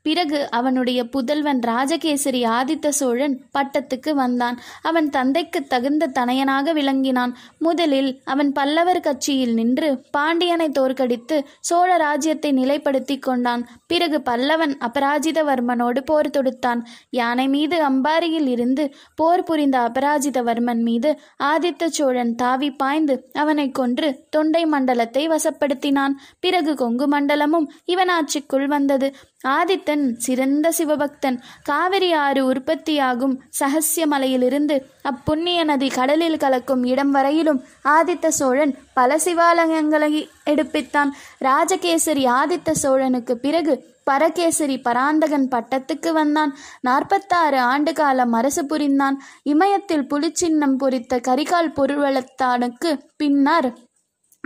S2: பிறகு அவனுடைய புதல்வன் ராஜகேசரி ஆதித்த சோழன் பட்டத்துக்கு வந்தான். அவன் தந்தைக்கு தகுந்த தனையனாக விளங்கினான். முதலில் அவன் பல்லவர் கட்சியில் நின்று பாண்டியனை தோற்கடித்து சோழ ராஜ்யத்தை நிலைப்படுத்தி கொண்டான். பிறகு பல்லவன் அபராஜிதவர்மனோடு போர் தொடுத்தான். யானை மீது அம்பாரியில் இருந்து போர் புரிந்த அபராஜிதவர்மன் மீது ஆதித்த சோழன் தாவி பாய்ந்து அவனை கொன்று தொண்டை மண்டலத்தை வசப்படுத்தினான். பிறகு கொங்கு மண்டலமும் இவன் ஆட்சிக்குள் வந்தது. ஆதித்தன் சிறந்த சிவபக்தன். காவிரி ஆறு உற்பத்தியாகும் சகசிய மலையிலிருந்து அப்புண்ணிய நதி கடலில் கலக்கும் இடம் வரையிலும் ஆதித்த சோழன் பல சிவாலயங்களை எடுப்பித்தான். ராஜகேசரி ஆதித்த சோழனுக்கு பிறகு பரகேசரி பராந்தகன் பட்டத்துக்கு வந்தான். நாற்பத்தாறு ஆண்டு காலம் அரசு புரிந்தான். இமயத்தில் புலிச்சின்னம் பொறித்த கரிகால் பொருள்வளத்தானுக்கு பின்னர்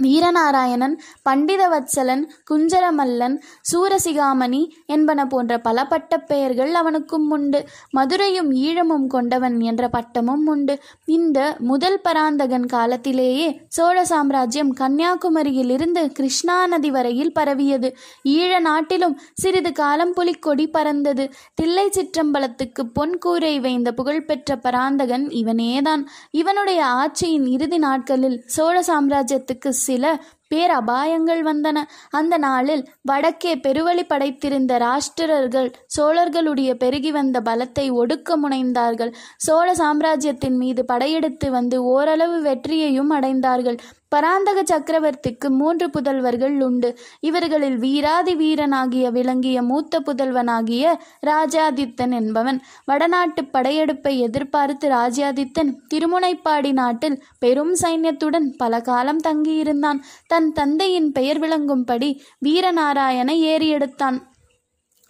S2: வீரநாராயணன் பண்டிதவத்சலன் குஞ்சரமல்லன் சூரசிகாமணி என்பன போன்ற பல பட்டப் பெயர்கள் அவனுக்கும் உண்டு. மதுரையும் ஈழமும் கொண்டவன் என்ற பட்டமும் உண்டு. இந்த முதல் பராந்தகன் காலத்திலேயே சோழ சாம்ராஜ்யம் கன்னியாகுமரியிலிருந்து கிருஷ்ணா நதி வரையில் பரவியது. ஈழ நாட்டிலும் சிறிது காலம் புலிக்கொடி பறந்தது. தில்லை சிற்றம்பலத்துக்கு பொன் கூரை வைந்த புகழ்பெற்ற பராந்தகன் இவனேதான். இவனுடைய ஆட்சியின் இறுதி நாட்களில் சோழ சாம்ராஜ்யத்துக்கு சில பேரபாயங்கள் வந்தன. அந்த நாளில் வடக்கே பெருவழி படைத்திருந்த ராஷ்டிரர்கள் சோழர்களுடைய பெருகி வந்த பலத்தை ஒடுக்க முனைந்தார்கள். சோழ சாம்ராஜ்யத்தின் மீது படையெடுத்து வந்து ஓரளவு வெற்றியையும் அடைந்தார்கள். பராந்தக சக்கரவர்த்திக்கு மூன்று புதல்வர்கள் உண்டு. இவர்களில் வீராதி வீரனாகிய விளங்கிய மூத்த புதல்வனாகிய ராஜாதித்தன் என்பவன். வடநாட்டு படையெடுப்பை எதிர்பார்த்து ராஜாதித்தன் திருமுனைப்பாடி நாட்டில் பெரும் சைன்யத்துடன் பல காலம் தங்கியிருந்தான். தன் தந்தையின் பெயர் விளங்கும்படி வீரநாராயண ஏறி எடுத்தான்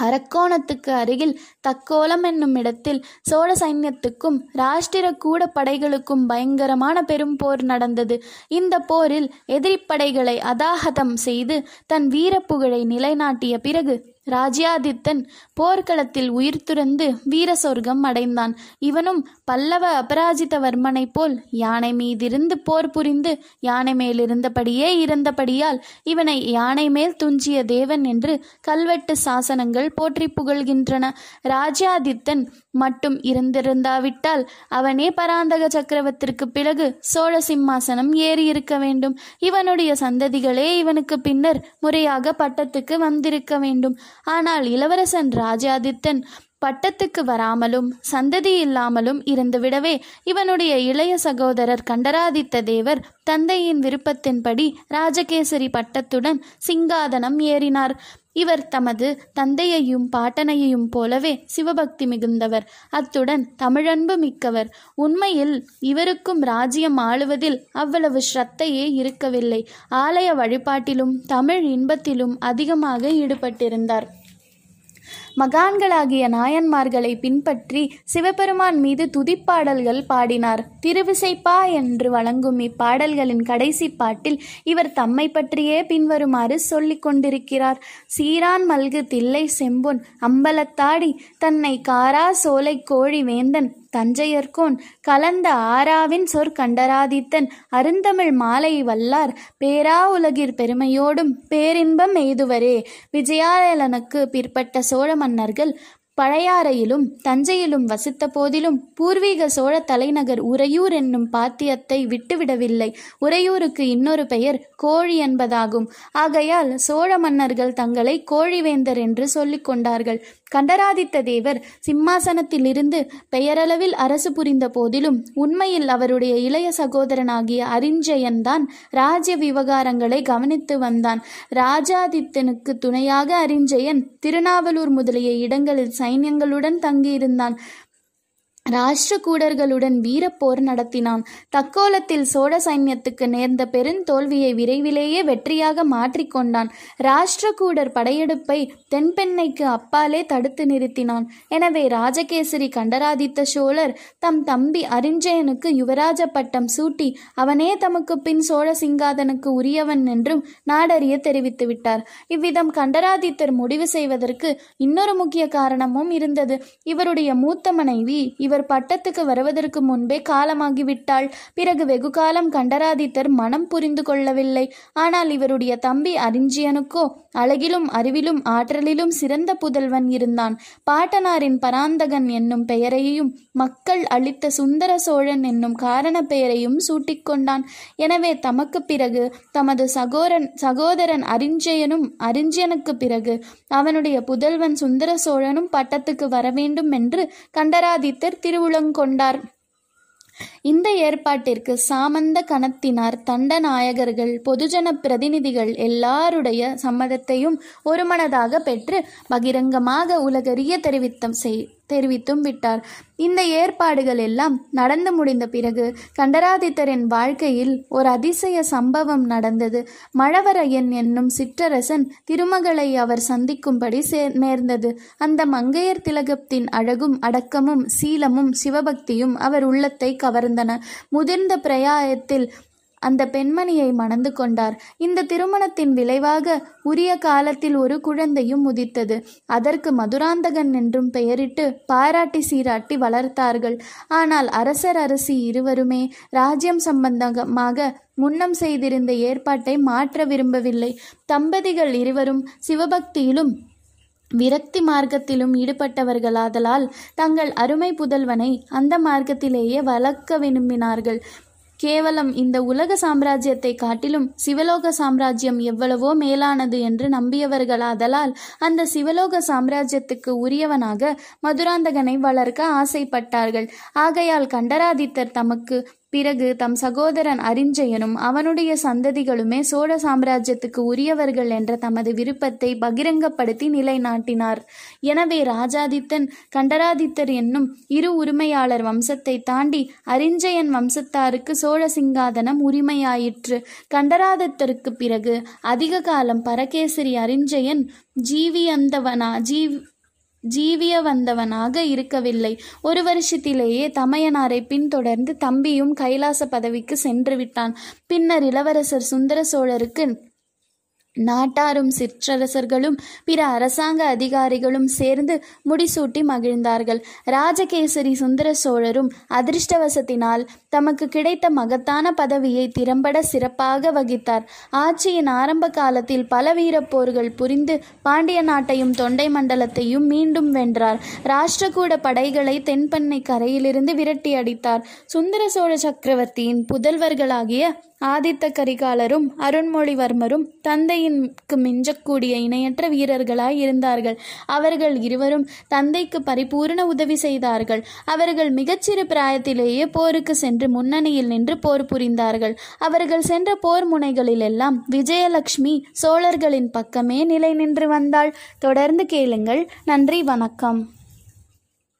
S2: அரக்கோணத்துக்கு அருகில் தக்கோலம் என்னும் இடத்தில் சோழ சைன்யத்துக்கும் ராஷ்டிர கூட படைகளுக்கும் பயங்கரமான பெரும் போர் நடந்தது. இந்த போரில் எதிரிப்படைகளை அதாகதம் செய்து தன் வீரப்புகழை நிலைநாட்டிய பிறகு ராஜ்யாதித்தன் போர்க்களத்தில் உயிர் துறந்து வீர சொர்க்கம் அடைந்தான். இவனும் பல்லவ அபராஜிதவர்மனைப் போல் யானை மீதிருந்து போர் புரிந்து யானை மேலிருந்தபடியே இருந்தபடியால் இவனை யானை மேல் துஞ்சிய தேவன் என்று கல்வெட்டு சாசனங்கள் போற்றி புகழ்கின்றன. ராஜ்யாதித்தன் மட்டும் இருந்திருந்தாவிட்டால் அவனே பராந்தக சக்கரவர்த்திற்கு பிறகு சோழ சிம்மாசனம் ஏறி இருக்க வேண்டும். இவனுடைய சந்ததிகளே இவனுக்கு பின்னர் முறையாக பட்டத்துக்கு வந்திருக்க வேண்டும். ஆனால் இளவரசன் ராஜாதித்தன் பட்டத்துக்கு வராமலும் சந்ததி இல்லாமலும் இருந்துவிடவே இவனுடைய இளைய சகோதரர் கண்டராதித்த தேவர் தந்தையின் விருப்பத்தின்படி ராஜகேசரி பட்டத்துடன் சிங்காதனம் ஏறினார். இவர் தமது தந்தையையும் பாட்டனையையும் போலவே சிவபக்தி மிகுந்தவர். அத்துடன் தமிழன்பு மிக்கவர். உண்மையில் இவருக்கும் ராஜ்யம் ஆளுவதில் அவ்வளவு ஸ்ரத்தையே இருக்கவில்லை. ஆலய வழிபாட்டிலும் தமிழ் இன்பத்திலும் அதிகமாக ஈடுபட்டிருந்தார். மகான்களாகிய நாயன்மார்களை பின்பற்றி சிவபெருமான் மீது துதிப்பாடல்கள் பாடினார். திருவிசைப்பா என்று வழங்கும் இப்பாடல்களின் கடைசி பாட்டில் இவர் தம்மை பற்றியே பின்வருமாறு சொல்லிக் கொண்டிருக்கிறார். சீரான் மல்கு தில்லை செம்பொன் அம்பலத்தாடி தன்னை காரா சோலை கோழி வேந்தன் தஞ்சையர்கோன் கலந்த ஆராவின் சொற்கண்டராதித்தன் அருந்தமிழ் மாலை வல்லார் பேரா உலகிற் பெருமையோடும் பேரின்பம் எய்துவரே. விஜயாலயனுக்கு பிற்பட்ட சோழ மன்னர்கள் பழையாறையிலும் தஞ்சையிலும் வசித்த போதிலும் பூர்வீக சோழ தலைநகர் உறையூர் என்னும் பாத்தியத்தை விட்டுவிடவில்லை. உறையூருக்கு இன்னொரு பெயர் கோழி என்பதாகும். ஆகையால் சோழ மன்னர்கள் தங்களை கோழிவேந்தர் என்று சொல்லிக் கொண்டார்கள். கண்டராதித்த தேவர் சிம்மாசனத்திலிருந்து பெயரளவில் அரசு புரிந்த போதிலும் உண்மையில் அவருடைய இளைய சகோதரனாகிய அறிஞ்சயன்தான் ராஜ்ய விவகாரங்களை கவனித்து வந்தான். ராஜாதித்தனுக்கு துணையாக அறிஞ்சயன் திருநாவலூர் முதலிய இடங்களில் சைன்யங்களுடன் தங்கியிருந்தான். ராஷ்டிரகூடர்களுடன் வீரப்போர் நடத்தினான். தக்கோலத்தில் சோழ சைன்யத்துக்கு நேர்ந்த பெருந்தோல்வியை விரைவிலேயே வெற்றியாக மாற்றிக்கொண்டான் ராஷ்டிரகூடர் படையெடுப்பை தென்பெண்ணைக்கு அப்பாலே தடுத்து நிறுத்தினான். எனவே ராஜகேசரி கண்டராதித்த சோழர் தம் தம்பி அரிஞ்சயனுக்கு யுவராஜ பட்டம் சூட்டி அவனே தமக்கு பின் சோழ சிங்காதனுக்கு உரியவன் என்றும் நாடறிய தெரிவித்து விட்டார். இவ்விதம் கண்டராதித்தர் முடிவு செய்வதற்கு இன்னொரு முக்கிய காரணமும் இருந்தது. இவருடைய மூத்த மனைவி இவர் பட்டத்துக்கு வருவதற்கு முன்பே காலமாகிவிட்டாள். பிறகு வெகு காலம் கண்டராதித்தர் மனம் புரிந்து கொள்ளவில்லை. ஆனால் இவருடைய தம்பி அரிஞ்சியனுக்கோ அழகிலும் அறிவிலும் ஆற்றலிலும் சிறந்த புதல்வன் இருந்தான். பாட்டனாரின் பராந்தகன் என்னும் பெயரையும் மக்கள் அளித்த சுந்தர சோழன் என்னும் காரண பெயரையும் சூட்டிக்கொண்டான் எனவே தமக்கு பிறகு தமது சகோரன் சகோதரன் அறிஞ்சயனும் அரிஞ்சயனுக்கு பிறகு அவனுடைய புதல்வன் சுந்தர சோழனும் பட்டத்துக்கு வரவேண்டும் என்று கண்டராதித்தர் திருவுளங்கொண்டார் இந்த ஏற்பாட்டிற்கு சாமந்த கணத்தினார் தண்டநாயகர்கள் பொதுஜன பிரதிநிதிகள் எல்லாருடைய சம்மதத்தையும் ஒருமனதாக பெற்று பகிரங்கமாக உலகறிய தெரிவித்தம் செய் தெரிவித்தும் விட்டார். இந்த ஏற்பாடுகள் எல்லாம் நடந்து முடிந்த பிறகு கண்டராதித்தரின் வாழ்க்கையில் ஒரு அதிசய சம்பவம் நடந்தது. மழவரையன் என்னும் சிற்றரசன் திருமகளை அவர் சந்திக்கும்படி சே நேர்ந்தது. அந்த மங்கையர் திலகத்தின் அழகும் அடக்கமும் சீலமும் சிவபக்தியும் அவர் உள்ளத்தை கவர்ந்தன. முதிர்ந்த பிரயாயத்தில் அந்த பெண்மணியை மணந்து கொண்டார். இந்த திருமணத்தின் விளைவாக உரிய காலத்தில் ஒரு குழந்தையும் உதித்தது அதற்கு மதுராந்தகன் என்றும் பெயரிட்டு பாராட்டி சீராட்டி வளர்த்தார்கள். ஆனால் அரசர் அரசி இருவருமே ராஜ்யம் சம்பந்தமாக முன்னம் செய்திருந்த ஏற்பாட்டை மாற்ற விரும்பவில்லை. தம்பதிகள் இருவரும் சிவபக்தியிலும் விரக்தி மார்க்கத்திலும் ஈடுபட்டவர்களாதலால் தங்கள் அருமை புதல்வனை அந்த மார்க்கத்திலேயே வளர்க்க விரும்பினார்கள். கேவலம் இந்த உலக சாம்ராஜ்யத்தை காட்டிலும் சிவலோக சாம்ராஜ்யம் எவ்வளவோ மேலானது என்று நம்பியவர்களாதலால் அந்த சிவலோக சாம்ராஜ்யத்துக்கு உரியவனாக மதுராந்தகனை வளர்க்க ஆசைப்பட்டார்கள். ஆகையால் கண்டராதித்தர் தமக்கு பிறகு தம் சகோதரன் அரிஞ்சயனும் அவனுடைய சந்ததிகளுமே சோழ சாம்ராஜ்யத்துக்கு உரியவர்கள் என்ற தமது விருப்பத்தை பகிரங்கப்படுத்தி நிலைநாட்டினார். எனவே ராஜாதித்தன் கண்டராதித்தர் என்னும் இரு உரிமையாளர் வம்சத்தை தாண்டி அரிஞ்சயன் வம்சத்தாருக்கு சோழ சிங்காதனம் உரிமையாயிற்று. கண்டராதித்தருக்கு பிறகு அதிக காலம் பரகேசரி அரிஞ்சயன் ஜீவியந்தவனா ஜீவ் ஜீவிய வந்தவனாக இருக்கவில்லை. ஒரு வருஷத்திலேயே தமையனாரை பின்தொடர்ந்து தம்பியும் கைலாச பதவிக்கு சென்று விட்டான். பின்னர் இளவரசர் சுந்தர சோழருக்கு நாட்டாரும் சிற்றரசர்களும் பிற அரசாங்க அதிகாரிகளும் சேர்ந்து முடிசூட்டி மகிழ்ந்தார்கள். ராஜகேசரி சுந்தர சோழரும் அதிர்ஷ்டவசத்தினால் தமக்கு கிடைத்த மகத்தான பதவியை திறம்பட சிறப்பாக வகித்தார். ஆட்சியின் ஆரம்ப காலத்தில் பல வீரப்போர்கள் புரிந்து பாண்டிய நாட்டையும் தொண்டை மண்டலத்தையும் மீண்டும் வென்றார். ராஷ்டிரகூட படைகளை தென்பண்ணை கரையிலிருந்து விரட்டி அடித்தார். சுந்தர சோழ சக்கரவர்த்தியின் புதல்வர்களாகிய ஆதித்த கரிகாலரும் அருண்மொழிவர்மரும் தந்தையின்க்கு மிஞ்சக்கூடிய இணையற்ற வீரர்களாய் இருந்தார்கள். அவர்கள் இருவரும் தந்தைக்கு பரிபூரண உதவி செய்தார்கள். அவர்கள் மிகச்சிறு பிராயத்திலேயே போருக்கு சென்று முன்னணியில் நின்று போர் புரிந்தார்கள். அவர்கள் சென்ற போர் முனைகளிலெல்லாம் விஜயலட்சுமி சோழர்களின் பக்கமே நிலை நின்று வந்தாள். தொடர்ந்து கேளுங்கள். நன்றி வணக்கம்.